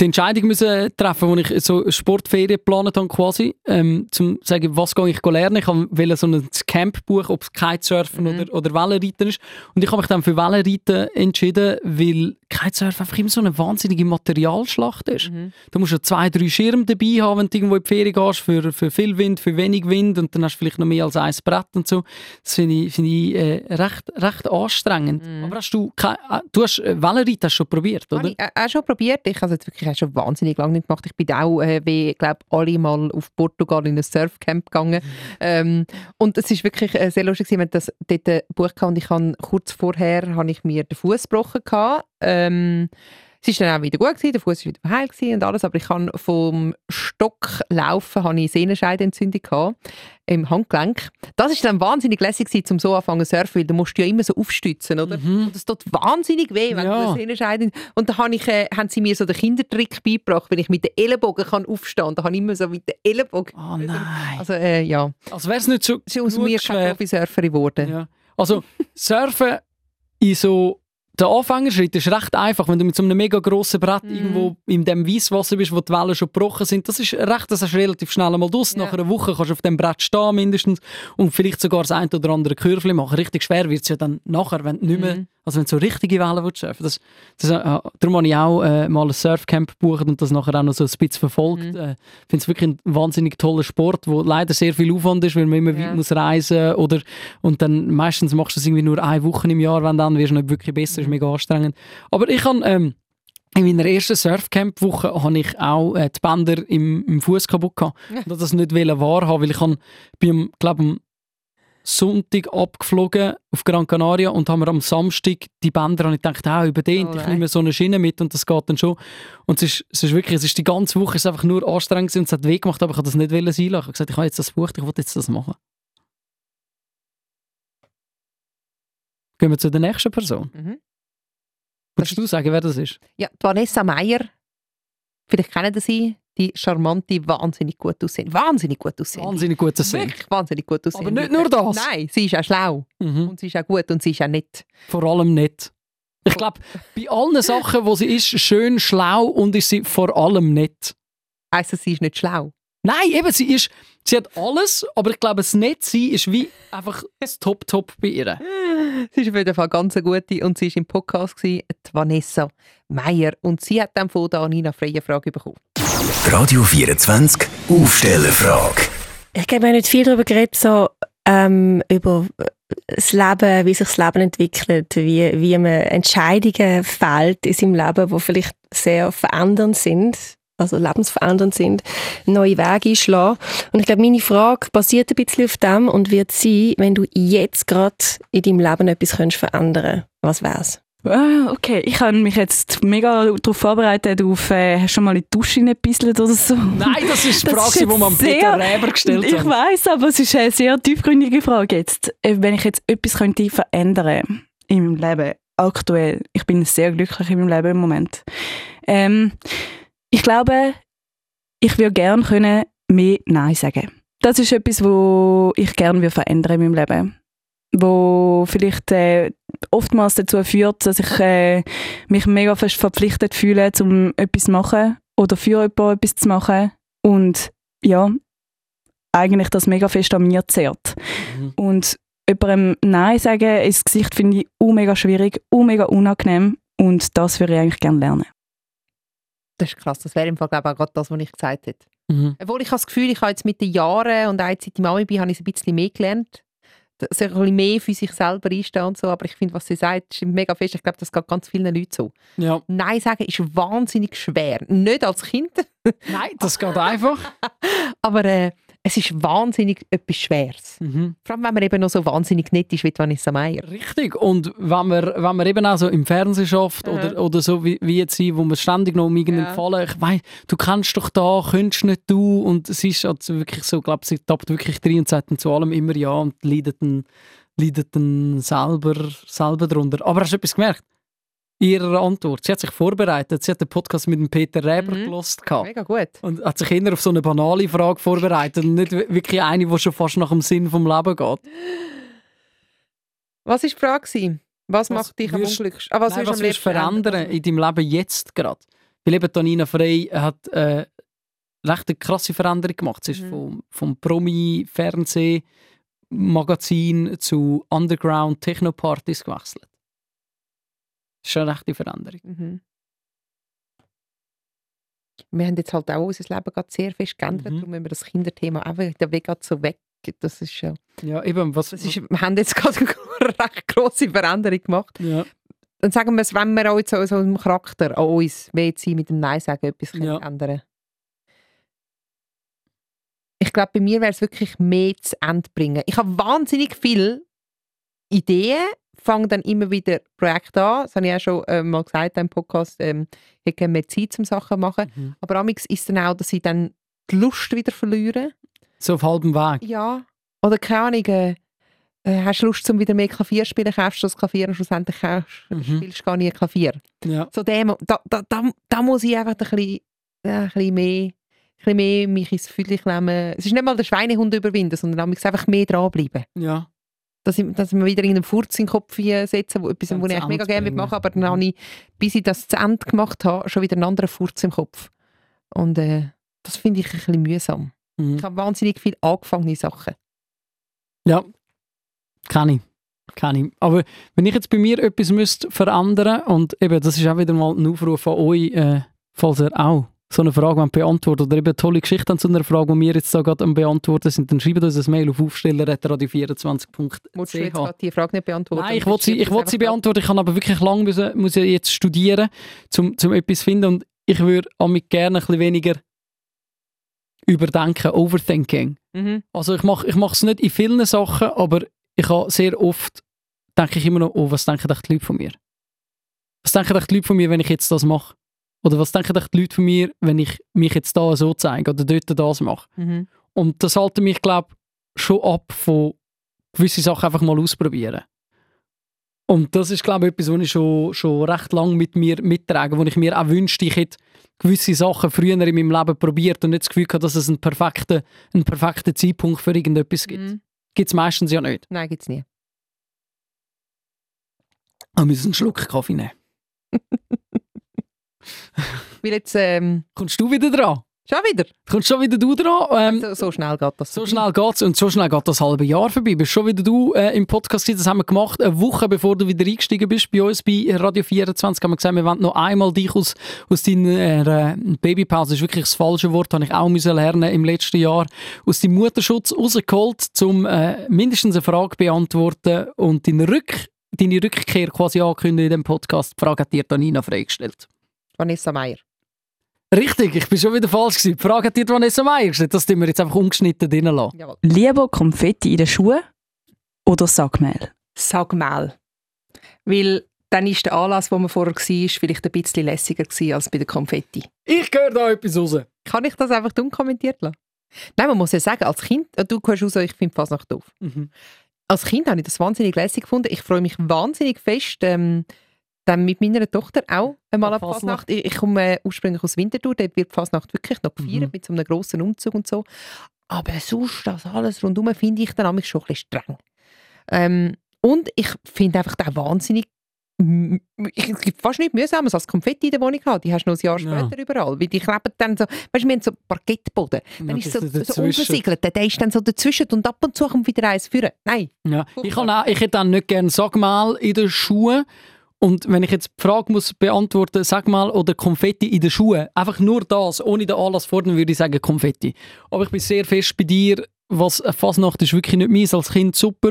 die Entscheidung müssen treffen, wo ich so Sportferien geplant habe quasi, ähm, zum zu sagen, was gehe ich lernen. Ich wollte so ein Camp buchen, ob es Kitesurfen oder, oder Wellenreiten ist. Und ich habe mich dann für Wellenreiten entschieden, weil Kitesurfen einfach immer so eine wahnsinnige Materialschlacht ist. Du musst ja zwei, drei Schirme dabei haben, wenn du irgendwo in die Ferien gehst, für, für viel Wind, für wenig Wind und dann hast du vielleicht noch mehr als ein Brett und so. Das finde ich, finde ich äh, recht, recht anstrengend. Aber hast du, äh, du hast äh, Wellenreiten du schon probiert, oder? Habe ich äh, auch schon probiert. Ich habe es jetzt wirklich auch schon wahnsinnig lange nicht gemacht. Ich bin auch, äh, wie glaube alle mal auf Portugal in ein Surfcamp gegangen. Ähm, und es ist wirklich äh, sehr lustig, wir haben das dort äh, gebucht gehabt und ich habe kurz vorher habe ich mir den Fuß gebrochen gehabt. Ähm, Es ist dann auch wieder gut gewesen, der Fuß war wieder heil gewesen und alles, aber ich kann vom Stocklaufen habe ich Sehnenscheidenentzündung gehabt, im Handgelenk. Das ist dann wahnsinnig lässig gewesen, zum so anfangen zu surfen, weil du musst ja immer so aufstützen, oder? Und das tut wahnsinnig weh, wenn Ja. du eine Sehnenscheide... Und da habe ich, äh, haben sie mir so den Kindertrick beigebracht, wenn ich mit den Ellenbogen kann aufstehen kann. Da habe ich immer so mit den Ellenbogen... Oh nein. Also äh, ja, Also wäre es nicht so ist aus mir keine Profisurferin geworden. Ja. Also Surfen in so der Anfängerschritt ist recht einfach, wenn du mit so einem mega grossen Brett Mhm. irgendwo in dem Weißwasser bist, wo die Wellen schon gebrochen sind. Das ist recht, das hast du relativ schnell mal draus. Nach einer Woche kannst du auf dem Brett stehen mindestens und vielleicht sogar das ein oder andere Kürfli machen. Richtig schwer wird es ja dann nachher, wenn du nicht mehr, Mhm. Also wenn du so richtige Wellen willst surfen. Das, das, äh, darum habe ich auch äh, mal ein Surfcamp gebucht und das nachher auch noch so ein bisschen verfolgt. Mhm. Äh, Ich finde es wirklich ein wahnsinnig toller Sport, wo leider sehr viel Aufwand ist, weil man immer Ja. weit muss reisen oder und dann meistens machst du es irgendwie nur eine Woche im Jahr, wenn dann wirst du nicht wirklich besser, ist mega anstrengend. Aber ich habe ähm, in meiner ersten Surfcamp-Woche habe ich auch äh, die Bänder im, im Fuß kaputt gehabt. Und das nicht wahrhaben, weil ich habe, bin, glaube Sonntag abgeflogen auf Gran Canaria und haben mir am Samstag die Bänder und ich dachte, ah, überdehnt, Oh ich nehme so eine Schiene mit und das geht dann schon. Und es ist, es ist wirklich, es ist die ganze Woche es ist einfach nur anstrengend und es hat weh gemacht, aber ich habe das nicht sein lassen. Ich habe gesagt, ich habe jetzt das gebucht, ich will jetzt das machen. Gehen wir zu der nächsten Person. Mhm. Würdest du sagen, wer das ist? Ja, Vanessa Meyer, vielleicht kennen Sie, die charmante, wahnsinnig gut aussehen. Wahnsinnig gut aussehen. Wahnsinnig gut zu sehen. Wirklich wahnsinnig gut aussehen. Aber nicht nur das. Nein, sie ist auch schlau. Mhm. Und sie ist auch gut und sie ist auch nett. Vor allem nicht. Ich glaube, bei allen Sachen, wo sie ist, schön, schlau und ist sie vor allem nicht. Heisst das, sie ist nicht schlau? Nein, eben, sie ist, sie hat alles, aber ich glaube, das Nicht-Sein ist wie einfach das Top-Top bei ihr. Sie ist auf jeden Fall ganz eine gute und sie war im Podcast, gewesen, die Vanessa Meyer. Und sie hat dann von da Nina freie Frage bekommen. Radio 24 Aufstellerfrage. Ich glaube, wir haben nicht viel darüber geredet, so, ähm, über das Leben, wie sich das Leben entwickelt, wie, wie man Entscheidungen fällt in seinem Leben, die vielleicht sehr verändernd sind, also lebensverändernd sind, neue Wege einschlagen. Und ich glaube, meine Frage basiert ein bisschen auf dem und wird sein, wenn du jetzt gerade in deinem Leben etwas könntest verändern was wär's? Ah, okay, ich habe mich jetzt mega darauf vorbereitet, auf, äh, hast du schon mal in die Dusche gebisselt oder so? Nein, das ist die Frage, ist die man Peter Räber gestellt Ich hat. weiß, aber es ist eine sehr tiefgründige Frage jetzt. Äh, Wenn ich jetzt etwas könnte verändern in meinem Leben, aktuell, ich bin sehr glücklich in meinem Leben im Moment. Ähm, ich glaube, ich würde gerne können mehr Nein sagen. Das ist etwas, wo ich gerne würde verändern in meinem Leben. Wo vielleicht äh, oftmals dazu führt, dass ich äh, mich mega fest verpflichtet fühle, um etwas zu machen oder für jemanden etwas zu machen. Und ja, eigentlich das mega fest an mir zehrt. Und jemandem Nein sagen ins Gesicht finde ich auch mega schwierig, auch mega unangenehm. Und das würde ich eigentlich gerne lernen. Das ist krass. Das wäre im Fall glaube ich, auch gerade das, was ich gesagt hätte. Mhm. Obwohl ich habe das Gefühl, ich habe jetzt mit den Jahren und auch jetzt, seit ich Mami bin, habe ich es ein bisschen mehr gelernt. Dass ich ein bisschen mehr für sich selber einstehen und so. Aber ich finde, was sie sagt, ist mega fest. Ich glaube, das geht ganz vielen Leuten so. Ja. Nein sagen ist wahnsinnig schwer. Nicht als Kind. Nein, das geht einfach. Aber äh, es ist wahnsinnig etwas Schweres. Mhm. Vor allem, wenn man eben noch so wahnsinnig nett ist wie Vanessa Meyer. Richtig. Und wenn man, wenn man eben auch so im Fernsehen schafft Ja. oder, oder so wie, wie jetzt sie, wo man ständig noch um irgendeinen Ja. Fall, ich weiss, du kennst doch da, könntest nicht du. Und es ist also wirklich so, ich glaube, sie tappt wirklich drin und sagt dann zu allem immer ja und leidet dann, leidet dann selber, selber darunter. Aber hast du etwas gemerkt? Ihrer Antwort. Sie hat sich vorbereitet. Sie hat den Podcast mit dem Peter Reber Mhm. gelost. Mega gut. Und hat sich eher auf so eine banale Frage vorbereitet und nicht wirklich eine, die schon fast nach dem Sinn vom Leben geht. Was war die Frage? Was, Was macht dich am unglücklichsten? Ah, was Nein, willst du verändern in deinem Leben jetzt gerade? Weil eben Tanina Frey hat äh, recht eine krasse Veränderung gemacht. Sie ist Mhm. vom, vom Promi-Fernsehmagazin zu Underground-Techno-Partys gewechselt. Das ist schon eine rechte Veränderung. Mhm. Wir haben jetzt halt auch unser Leben gerade sehr fest geändert, Mhm. darum müssen wir das Kinderthema auch wieder Weg geht so weg. Das ist ja, Ja, eben, was... ist, wir haben jetzt gerade eine recht grosse Veränderung gemacht. ja. Dann sagen wir es, wenn wir auch jetzt so, so im Charakter an uns, mehr sein mit dem Nein sagen, etwas Ja. ändern Ich glaube, bei mir wäre es wirklich mehr zu Ende bringen. Ich habe wahnsinnig viele Ideen fange dann immer wieder Projekte an. Das habe ich auch schon äh, mal gesagt im Podcast. Ähm, ich gerne mehr Zeit zum Sachen machen. Mhm. Aber amix ist dann auch, dass ich dann die Lust wieder verliere. So auf halbem Weg. Ja. Oder keine Ahnung, äh, äh, hast du Lust, zum wieder mehr Klavier zu spielen, kaufst du das Klavier und schlussendlich kaufst, spielst du gar nie Klavier. Ja. So dem, da, da, da, da muss ich einfach ein bisschen, ja, ein bisschen mehr, ein bisschen mehr mich ins Gefühl nehmen. Es ist nicht mal der Schweinehund überwinden, sondern einfach mehr dranbleiben. Ja. Dass ich, dass ich mir wieder irgendeinen Furz in den Kopf setze, wo, etwas, wo ich eigentlich mega gerne machen aber dann habe ich, bis ich das zu Ende gemacht habe, schon wieder einen anderen Furz im Kopf. Und äh, das finde ich ein bisschen mühsam. Mhm. Ich habe wahnsinnig viele angefangene Sachen. Ja, kann ich. Kann ich. Aber wenn ich jetzt bei mir etwas müsste verändern und eben, das ist auch wieder mal ein Aufruf an euch, äh, falls ihr auch so eine Frage beantworten oder eben eine tolle Geschichte an so einer Frage, die wir jetzt da gerade am beantworten sind, dann schreibt uns ein Mail auf Musst du jetzt aufsteller.radio24.ch. gerade die Frage nicht beantworten? Nein, ich wollte sie, ich wollte sie beantworten. Ich kann aber wirklich lange müssen, muss ich jetzt studieren, um zum etwas zu finden. Und ich würde mich gerne ein bisschen weniger überdenken, Overthinking. Mhm. Also ich mache ich es nicht in vielen Sachen, aber ich habe sehr oft, denke ich immer noch, oh, was denken die Leute von mir? Was denken die Leute von mir, wenn ich jetzt das mache? Oder was denken die Leute von mir, wenn ich mich jetzt da so zeige oder dort das mache? Mhm. Und das halte mich, glaube ich, schon ab von gewisse Sachen einfach mal ausprobieren. Und das ist, glaube ich, etwas, was ich schon, schon recht lange mit mir mittrage, wo ich mir auch wünschte, ich hätte gewisse Sachen früher in meinem Leben probiert und nicht das Gefühl gehabt, dass es einen perfekten, einen perfekten Zeitpunkt für irgendetwas gibt. Mhm. Gibt es meistens ja nicht. Nein, gibt es nie. Wir müssen einen Schluck Kaffee nehmen. Weil jetzt, ähm, Kommst du wieder dran? Schon wieder? Kommst schon wieder du dran? Ähm, so, so schnell geht das. So schnell geht's und so schnell geht das halbe Jahr vorbei. Bist schon wieder du äh, im Podcast. Das haben wir gemacht, eine Woche bevor du wieder eingestiegen bist bei uns bei Radio 24. Haben wir gesagt, wir wollen noch einmal dich aus, aus deiner äh, Babypause, das ist wirklich das falsche Wort, habe ich auch müssen lernen im letzten Jahr, aus deinem Mutterschutz rausgeholt, um äh, mindestens eine Frage beantworten und deine, Rück, deine Rückkehr quasi ankündigen in dem Podcast. Die Frage hat dir Nina freigestellt. Vanessa Meier. Richtig, ich bin schon wieder falsch gewesen. Die Frage hat dir Vanessa Meier gestellt. Das tun wir jetzt einfach ungeschnitten drinnen lassen. Lieber Konfetti in den Schuhen oder Sackmehl? Sackmehl. Weil dann ist der Anlass, wo man vorher war, vielleicht ein bisschen lässiger gewesen als bei der Konfetti. Ich höre da etwas raus. Kann ich das einfach unkommentiert lassen? Nein, man muss ja sagen, als Kind, äh, du hörst raus, ich finde fast doof. Mhm. Als Kind habe ich das wahnsinnig lässig gefunden. Ich freue mich wahnsinnig fest, ähm, dann mit meiner Tochter auch einmal an Fasnacht. Ich, ich komme äh, ursprünglich aus Winterthur, dort wird die Fasnacht wirklich noch gefeiert, Mhm. mit so einem grossen Umzug und so. Aber sonst, das alles rundherum, finde ich dann schon ein bisschen streng. Ähm, und ich finde einfach auch wahnsinnig ich- es gibt fast nichts Mühsames als Konfetti in der Wohnung haben. Die hast du noch ein Jahr Ja. später überall. Weil die kleben dann so, weißt du, wir haben so Parkettboden. Dann Ja, ist so, so unversiegelt. Der ist dann so dazwischen und ab und zu kommt wieder eins führen. Nein. Ja. Ich, kann auch, ich hätte auch nicht gerne Sagmal in den Schuhen. Und wenn ich jetzt die Frage muss beantworten, Sagmal oder Konfetti in den Schuhen, einfach nur das, ohne den Anlass fordern, würde ich sagen Konfetti. Aber ich bin sehr fest bei dir, was Fasnacht ist wirklich nicht meins als Kind super.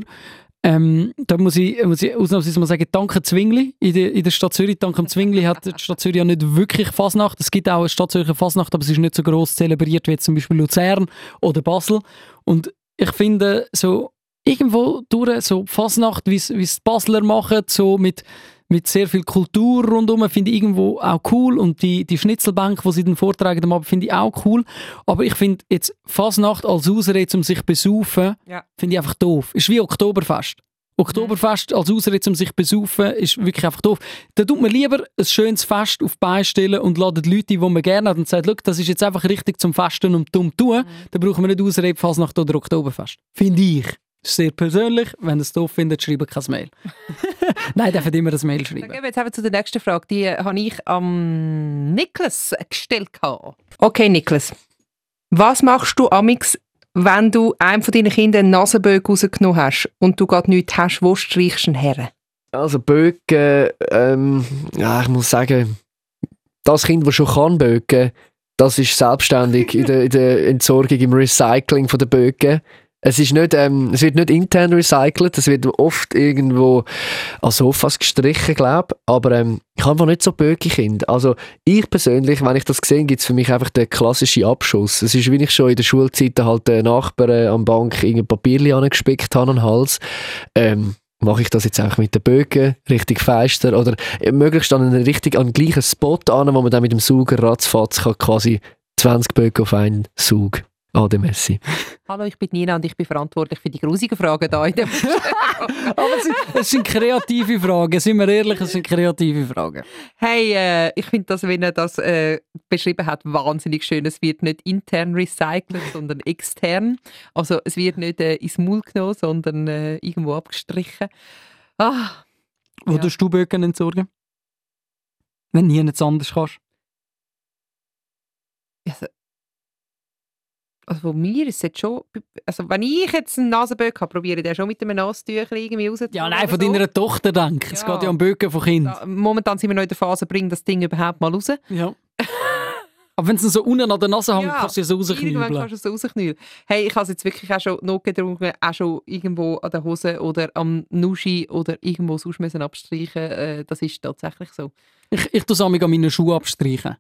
Ähm, da muss ich, muss ich ausnahmsweise mal sagen, danke Zwingli in der, in der Stadt Zürich. Dank dem Zwingli hat die Stadt Zürich ja nicht wirklich Fasnacht. Es gibt auch eine Stadt Zürcher Fasnacht, aber es ist nicht so groß zelebriert wie zum Beispiel Luzern oder Basel. Und ich finde, so irgendwo durch so Fasnacht, wie es die Basler machen, so mit, mit sehr viel Kultur rundherum, finde ich irgendwo auch cool. Und die, die Schnitzelbank, die sie dann vortragen, am Abend, finde ich auch cool. Aber ich finde jetzt Fasnacht als Ausrede, um sich zu besaufen, Ja. finde ich einfach doof. Ist wie Oktoberfest. Oktoberfest als Ausrede, um sich zu besaufen, ist wirklich einfach doof. Da tut man lieber ein schönes Fest auf die Beine stellen und ladet Leute, die man gerne hat und sagt, «Schau, das ist jetzt einfach richtig zum Festen und dumm tun. Da brauchen wir nicht Ausrede Fasnacht oder Oktoberfest. Finde ich. Ist sehr persönlich. Wenn ihr es doof findet, schreibt kein Mail. Nein, dürft immer ein Mail schreiben. Dann gehen wir jetzt eben zu der nächsten Frage. Die habe ich am Niklas gestellt. Okay, Niklas. Was machst du amix, wenn du einem von deinen Kindern einen Nasenbögen rausgenommen hast und du gerade nichts hast, wo streichst du ihn her? Also Bögen, ähm, ja, ich muss sagen, das Kind, das schon kann Bögen, das ist selbstständig in der, in der Entsorgung, im Recycling von der Bögen. Es, ist nicht, ähm, es wird nicht intern recycelt, es wird oft irgendwo an Sofas gestrichen, glaube Aber ähm, ich habe einfach nicht so Böge-Kind. Also ich persönlich, wenn ich das sehe, gibt es für mich einfach den klassischen Abschuss. Es ist, wie ich schon in der Schulzeit halt den Nachbarn am Bank irgendein Papierchen angespickt habe an den Hals. Ähm, mache ich das jetzt auch mit den Bögen richtig feister oder äh, möglichst an einen richtig an den gleichen Spot an, wo man dann mit dem Sauger ratzfatz kann quasi 20 Bögen auf einen Saug an der Messi. Hallo, ich bin Nina und ich bin verantwortlich für die grusigen Fragen da in dem Aber es sind, es sind kreative Fragen, sind wir ehrlich, es sind kreative Fragen. Hey, äh, ich finde das, wenn er das äh, beschrieben hat, wahnsinnig schön. Es wird nicht intern recycelt, sondern extern. Also es wird nicht äh, ins Maul genommen, sondern äh, irgendwo abgestrichen. Ah, Wo tust du Bögen entsorgen? Wenn nie nichts anderes kannst. also, also von mir ist es jetzt schon... Also wenn ich jetzt einen Nasenböck habe, probiere ich den schon mit einem Nasentücher irgendwie rauszuholen. Ja, nein, von so. deiner Tochter denk. Es geht ja um Bögen von Kind. Da, momentan sind wir noch in der Phase, bring das Ding überhaupt mal raus. Ja. Aber wenn es so unten an der Nase hängt, kannst du es ja so Irgendwann kannst du es rausknüllen. Hey, ich habe es jetzt wirklich auch schon notgedrungen, auch schon irgendwo an der Hose oder am Nuschi oder irgendwo sonst müssen abstreichen. Äh, das ist tatsächlich so. Ich, ich tue es an meinen Schuhen abstreichen.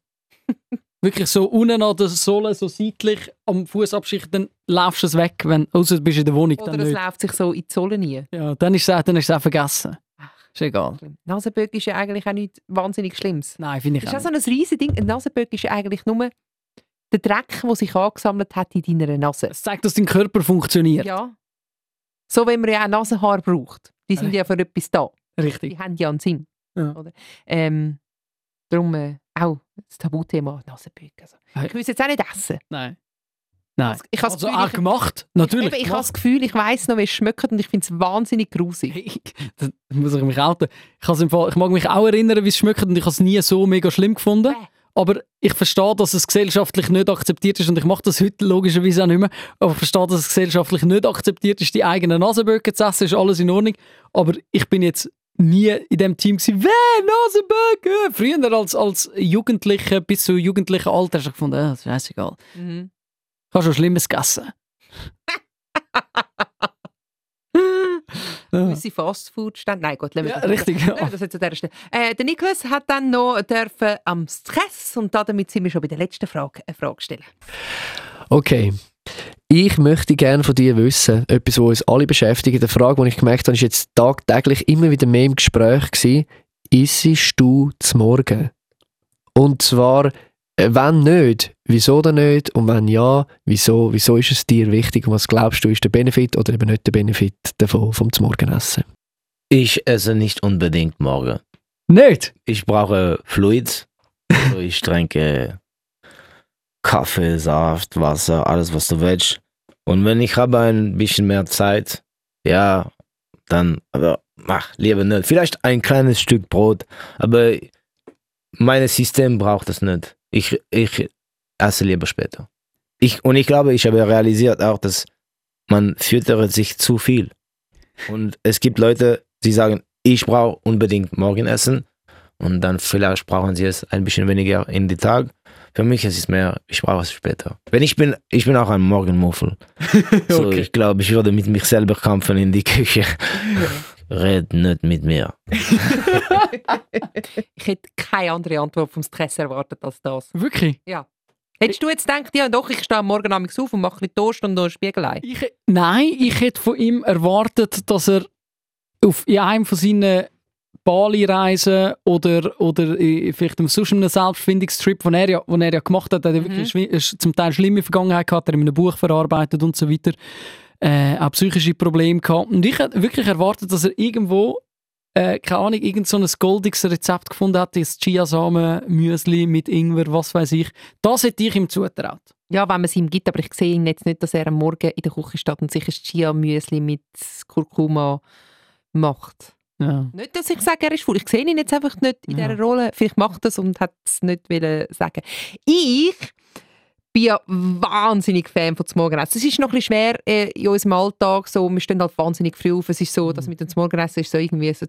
Wirklich so unten an der Sohle, so seitlich am Fuß abstreichen, dann laufst du es weg, wenn außer du bist in der Wohnung. Oder dann es nicht. läuft sich so in die Sohle nie. Ja, dann ist es dann ist es auch vergessen. Ist egal. Nasenböck ist ja eigentlich auch nichts wahnsinnig Schlimmes. Nein, finde ich Das auch ist auch so ein riesiges Ding. Ein Nasenböck ist ja eigentlich nur der Dreck, der sich angesammelt hat in deiner Nase. Es zeigt, dass dein Körper funktioniert. Ja. So, wenn man ja auch Nasenhaar braucht. Die sind ja für etwas da. Richtig. Die haben ja einen Sinn. Ja. Oder? Ähm, darum äh, auch das Tabuthema Nasenböck. Also, ich will es jetzt auch nicht essen. Nein. Nein. Ich also Gefühl, auch gemacht, natürlich. Eben, ich habe das Gefühl, ich weiss noch, wie es schmeckt und ich finde es wahnsinnig grusig. Das muss ich mich outen. Ich, im Fall, ich mag mich auch erinnern, wie es schmeckt und ich habe es nie so mega schlimm gefunden. Aber ich verstehe, dass es gesellschaftlich nicht akzeptiert ist und ich mache das heute logischerweise auch nicht mehr. Aber ich verstehe, dass es gesellschaftlich nicht akzeptiert ist, die eigenen Nasenböcke zu essen, ist alles in Ordnung. Aber ich bin jetzt nie in dem Team gewesen, «Weh, Nasenböcke!» Früher als, als Jugendlicher, bis zu jugendlichen Alter, habe ich gefunden, äh, das ist scheißegal. Mhm. Ich habe schon Schlimmes gegessen. Gewisse Fastfood-Stände. Nein, gut, lassen wir Ja, das. richtig, ja. Das jetzt an dieser Stelle. Äh, der Niklas hat dann noch dürfen am Stress und damit sind wir schon bei der letzten Frage, eine Frage stellen. Okay. Ich möchte gerne von dir wissen, etwas, was uns alle beschäftigt. Eine Frage, die ich gemerkt habe, ist jetzt tagtäglich immer wieder mehr im Gespräch gewesen. Isst du zum Morgen? Und zwar, äh, wenn nicht, wieso denn nicht? Und wenn ja, wieso, wieso ist es dir wichtig? Und was glaubst du, ist der Benefit oder eben nicht der Benefit davon, vom Morgenessen? Ich esse nicht unbedingt morgen. Nicht? Ich brauche Fluids. Also ich trinke Kaffee, Saft, Wasser, alles was du willst. Und wenn ich habe ein bisschen mehr Zeit, ja, dann, aber mach lieber nicht. Vielleicht ein kleines Stück Brot, aber mein System braucht das nicht. Ich, ich esse lieber später. Ich, und ich glaube, ich habe realisiert auch, dass man füttert sich zu viel. Und es gibt Leute, die sagen, ich brauche unbedingt Morgenessen und dann vielleicht brauchen sie es ein bisschen weniger in den Tag. Für mich ist es mehr, ich brauche es später. Wenn ich bin, ich bin auch ein Morgenmuffel. So, Okay. ich glaube, ich würde mit mich selber kämpfen in die Küche. Red nicht mit mir. Ich hätte keine andere Antwort vom Stress erwartet als das. Wirklich? Ja. Hättest du jetzt gedacht, ja doch, ich stehe am Morgen abends auf und mache ein bisschen Toast und noch ein Spiegelei? Nein, ich hätte von ihm erwartet, dass er auf in einem von seinen Bali-Reisen oder, oder äh, vielleicht auf sonst einem Selbstfindungstrip, den er ja, den er ja gemacht hat, hat er wirklich schwi- äh, zum Teil schlimme Vergangenheit gehabt, er hat in einem Buch verarbeitet und so weiter, äh, auch psychische Probleme gehabt. Und ich hätte wirklich erwartet, dass er irgendwo, äh, keine Ahnung, irgend so ein goldiges Rezept gefunden hat, das Chiasamen-Müsli mit Ingwer, was weiß ich. Das hätte ich ihm zutraut. Ja, wenn man es ihm gibt, aber ich sehe ihn jetzt nicht, dass er am Morgen in der Küche steht und sich ein Chia-Müsli mit Kurkuma macht. Ja. Nicht, dass ich sage, er ist faul. Ich sehe ihn jetzt einfach nicht in Ja. dieser Rolle. Vielleicht macht er es und hat es nicht wollen sagen. Ich bin ja wahnsinnig Fan von Morgenessen. Es ist noch ein bisschen schwer äh, in unserem Alltag. So, wir stehen halt wahnsinnig früh auf. Es ist so, dass mit dem Morgenessen ist so irgendwie so.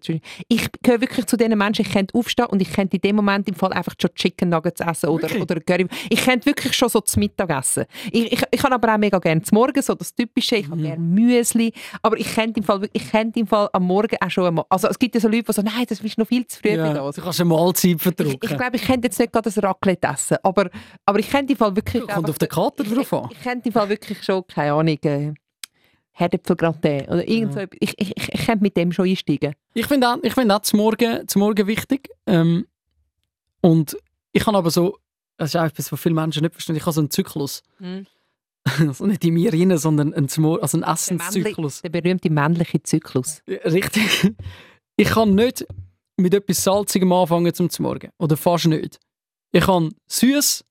Ich gehöre wirklich zu den Menschen, ich könnte aufstehen und ich könnte in dem Moment im Fall einfach schon Chicken Nuggets essen oder, oder Curry. Ich könnte wirklich schon so zum Mittag essen. Ich, ich, ich habe aber auch mega gerne zum Morgen, so das Typische. Ich habe gerne Müsli. Aber ich könnte im Fall, ich könnte im Fall am Morgen auch schon einmal, also es gibt ja so Leute, die so, nein, das ist noch viel zu früh für Ja, das. du kannst eine Mahlzeit verdrücken. Ich glaube, ich könnte jetzt nicht gerade ein Raclette essen, aber, aber ich könnte im Fall wirklich... Kommt auf den Kater drauf an. Ich könnte im Fall wirklich schon, keine Ahnung, äh, Herdäpfelgratin oder irgend so etwas. Ich, ich, ich, ich könnte mit dem schon einsteigen. Ich finde auch, ich find auch zum Morgen, zum Morgen wichtig. Ähm, und ich habe aber so, das ist auch etwas, was viele Menschen nicht verstehen, ich habe so einen Zyklus. Mhm. Also nicht in mir rein, sondern einen, also einen Der, Essenszyklus. der berühmte männliche Zyklus. Ja, Richtig. Ich kann nicht mit etwas Salzigem anfangen zum Morgen. Oder fast nicht. Ich kann süß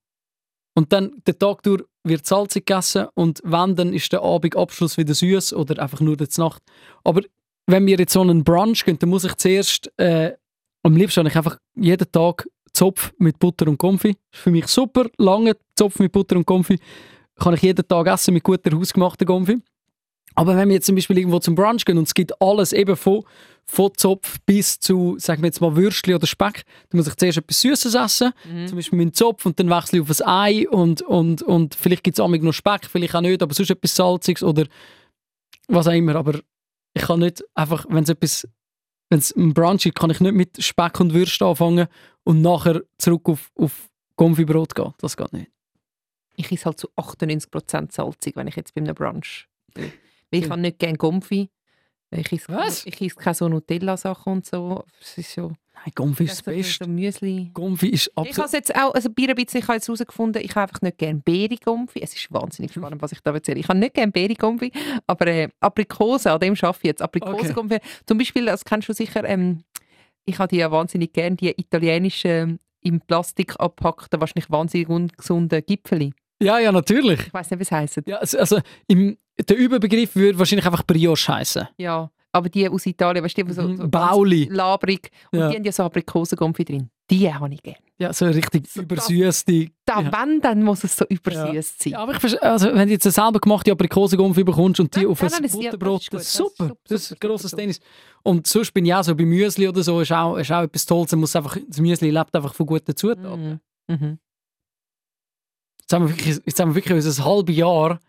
und dann den Tag durch wird salzig gegessen und wenn, dann ist der Abend Abschluss wieder süß oder einfach nur die Nacht. Aber wenn wir jetzt so einen Brunch gehen, dann muss ich zuerst, äh, am liebsten ich einfach jeden Tag Zopf mit Butter und Konfi. Für mich super. Lange Zopf mit Butter und Konfi kann ich jeden Tag essen mit guter hausgemachter Konfi. Aber wenn wir jetzt zum Beispiel irgendwo zum Brunch gehen und es gibt alles eben von, von Zopf bis zu, sagen wir jetzt mal Würstchen oder Speck, dann muss ich zuerst etwas Süßes essen, zum Beispiel meinen Zopf und dann wechsle ich auf ein Ei und, und, und vielleicht gibt es noch Speck, vielleicht auch nicht, aber sonst etwas Salziges oder was auch immer. Aber ich kann nicht einfach, wenn es etwas, wenn es ein Brunch ist, kann ich nicht mit Speck und Würstchen anfangen und nachher zurück auf, auf Konfibrot gehen. Das geht nicht. Ich esse halt zu 98% salzig, wenn ich jetzt bei einem Brunch bin. Ich habe nicht gerne Gomfi. Ich esse, Was? Ich esse keine so Nutella-Sachen und so. Es ist so... Nein, Konfi ist das so, Beste. so Müsli. Konfi ist Ich habe absolut... es jetzt auch, also bei ein bisschen, ich habe jetzt herausgefunden, ich habe einfach nicht gerne Beere-Gomfi. Es ist wahnsinnig spannend, was ich da erzähle. Ich habe nicht gerne Beere-Gomfi, aber äh, Aprikose, an dem arbeite ich jetzt. Aprikose-Gomfi. Zum Beispiel, das kennst du sicher, ähm, ich habe die ja wahnsinnig gerne, die italienischen, im Plastik abpackten, wahrscheinlich wahnsinnig ungesunden Gipfeli. Ja, ja, natürlich. Ich weiß nicht, wie es heisst. Ja, also, also im, der Überbegriff würde wahrscheinlich einfach Brioche heißen. Ja, aber die aus Italien, weißt du, die so, so ganz Bauli. labrig und Ja. die haben ja so Aprikosen-Gomfi drin. Die habe ich gerne. Ja, so richtig übersüßte. Da, ja. wenn, dann muss es so übersüß sein. Ja, aber ich verstehe, also wenn du jetzt eine selber gemachte Aprikosengumpfi bekommst und die auf nein, ein ja, Butterbrot, das ist gut, das ist super. super, Das ist ein grosses Tennis. Und sonst bin ich auch so bei Müsli oder so, ist auch, ist auch etwas Tolles. Man muss einfach, das Müsli lebt einfach von guten Zutaten. Mhm. Jetzt haben wir wirklich, jetzt haben wir wirklich unser halbes Jahr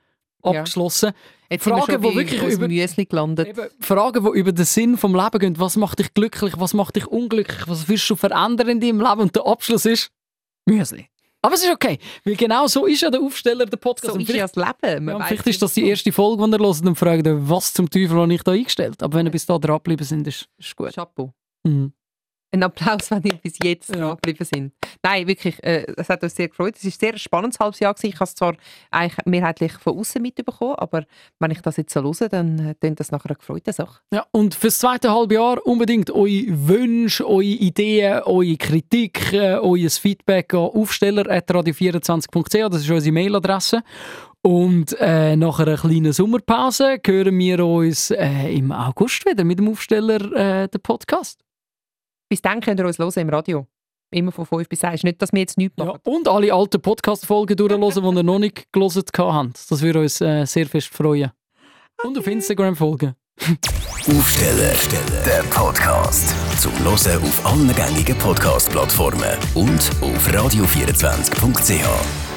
abgeschlossen. Jetzt sind wir Fragen, schon wo bei wirklich über, Müsli gelandet. Eben, Fragen, die über den Sinn vom Leben gehen. Was macht dich glücklich? Was macht dich unglücklich? Was willst du verändern in deinem Leben? Und der Abschluss ist Müsli. Aber es ist okay, weil genau so ist ja der Aufsteller der Podcast. So ist ja das Leben. Ja, vielleicht ist das die erste Folge, die ihr hört und fragt, was zum Teufel habe ich da eingestellt. Aber wenn ihr bis da dran geblieben sind, ist, ist gut. Chapeau. Mhm. Ein Applaus, wenn ihr bis jetzt ja. geblieben sind. Nein, wirklich, äh, es hat uns sehr gefreut. Es war ein sehr spannendes halbes Jahr. gewesen. Ich habe es zwar eigentlich mehrheitlich von außen mitbekommen, aber wenn ich das jetzt so höre, dann äh, klingt das nachher eine gefreute Sache. Ja, und fürs zweite halbe Jahr unbedingt eure Wünsche, eure Ideen, eure Kritik, äh, euer Feedback an aufsteller.radio24.ch, das ist unsere Mailadresse. Und äh, nach einer kleinen Sommerpause hören wir uns äh, im August wieder mit dem Aufsteller, äh, den Podcast. Bis dann könnt ihr uns hören im Radio. Immer von 5 bis 1. Nicht, dass wir jetzt nichts machen. Und alle alten Podcast-Folgen durchhören, die ihr noch nicht gelesen habt. Das würde uns äh, sehr fest freuen. Und auf Instagram folgen. Aufsteller, der Podcast. Zum Hören auf allen gängigen Podcast-Plattformen und auf radio24.ch.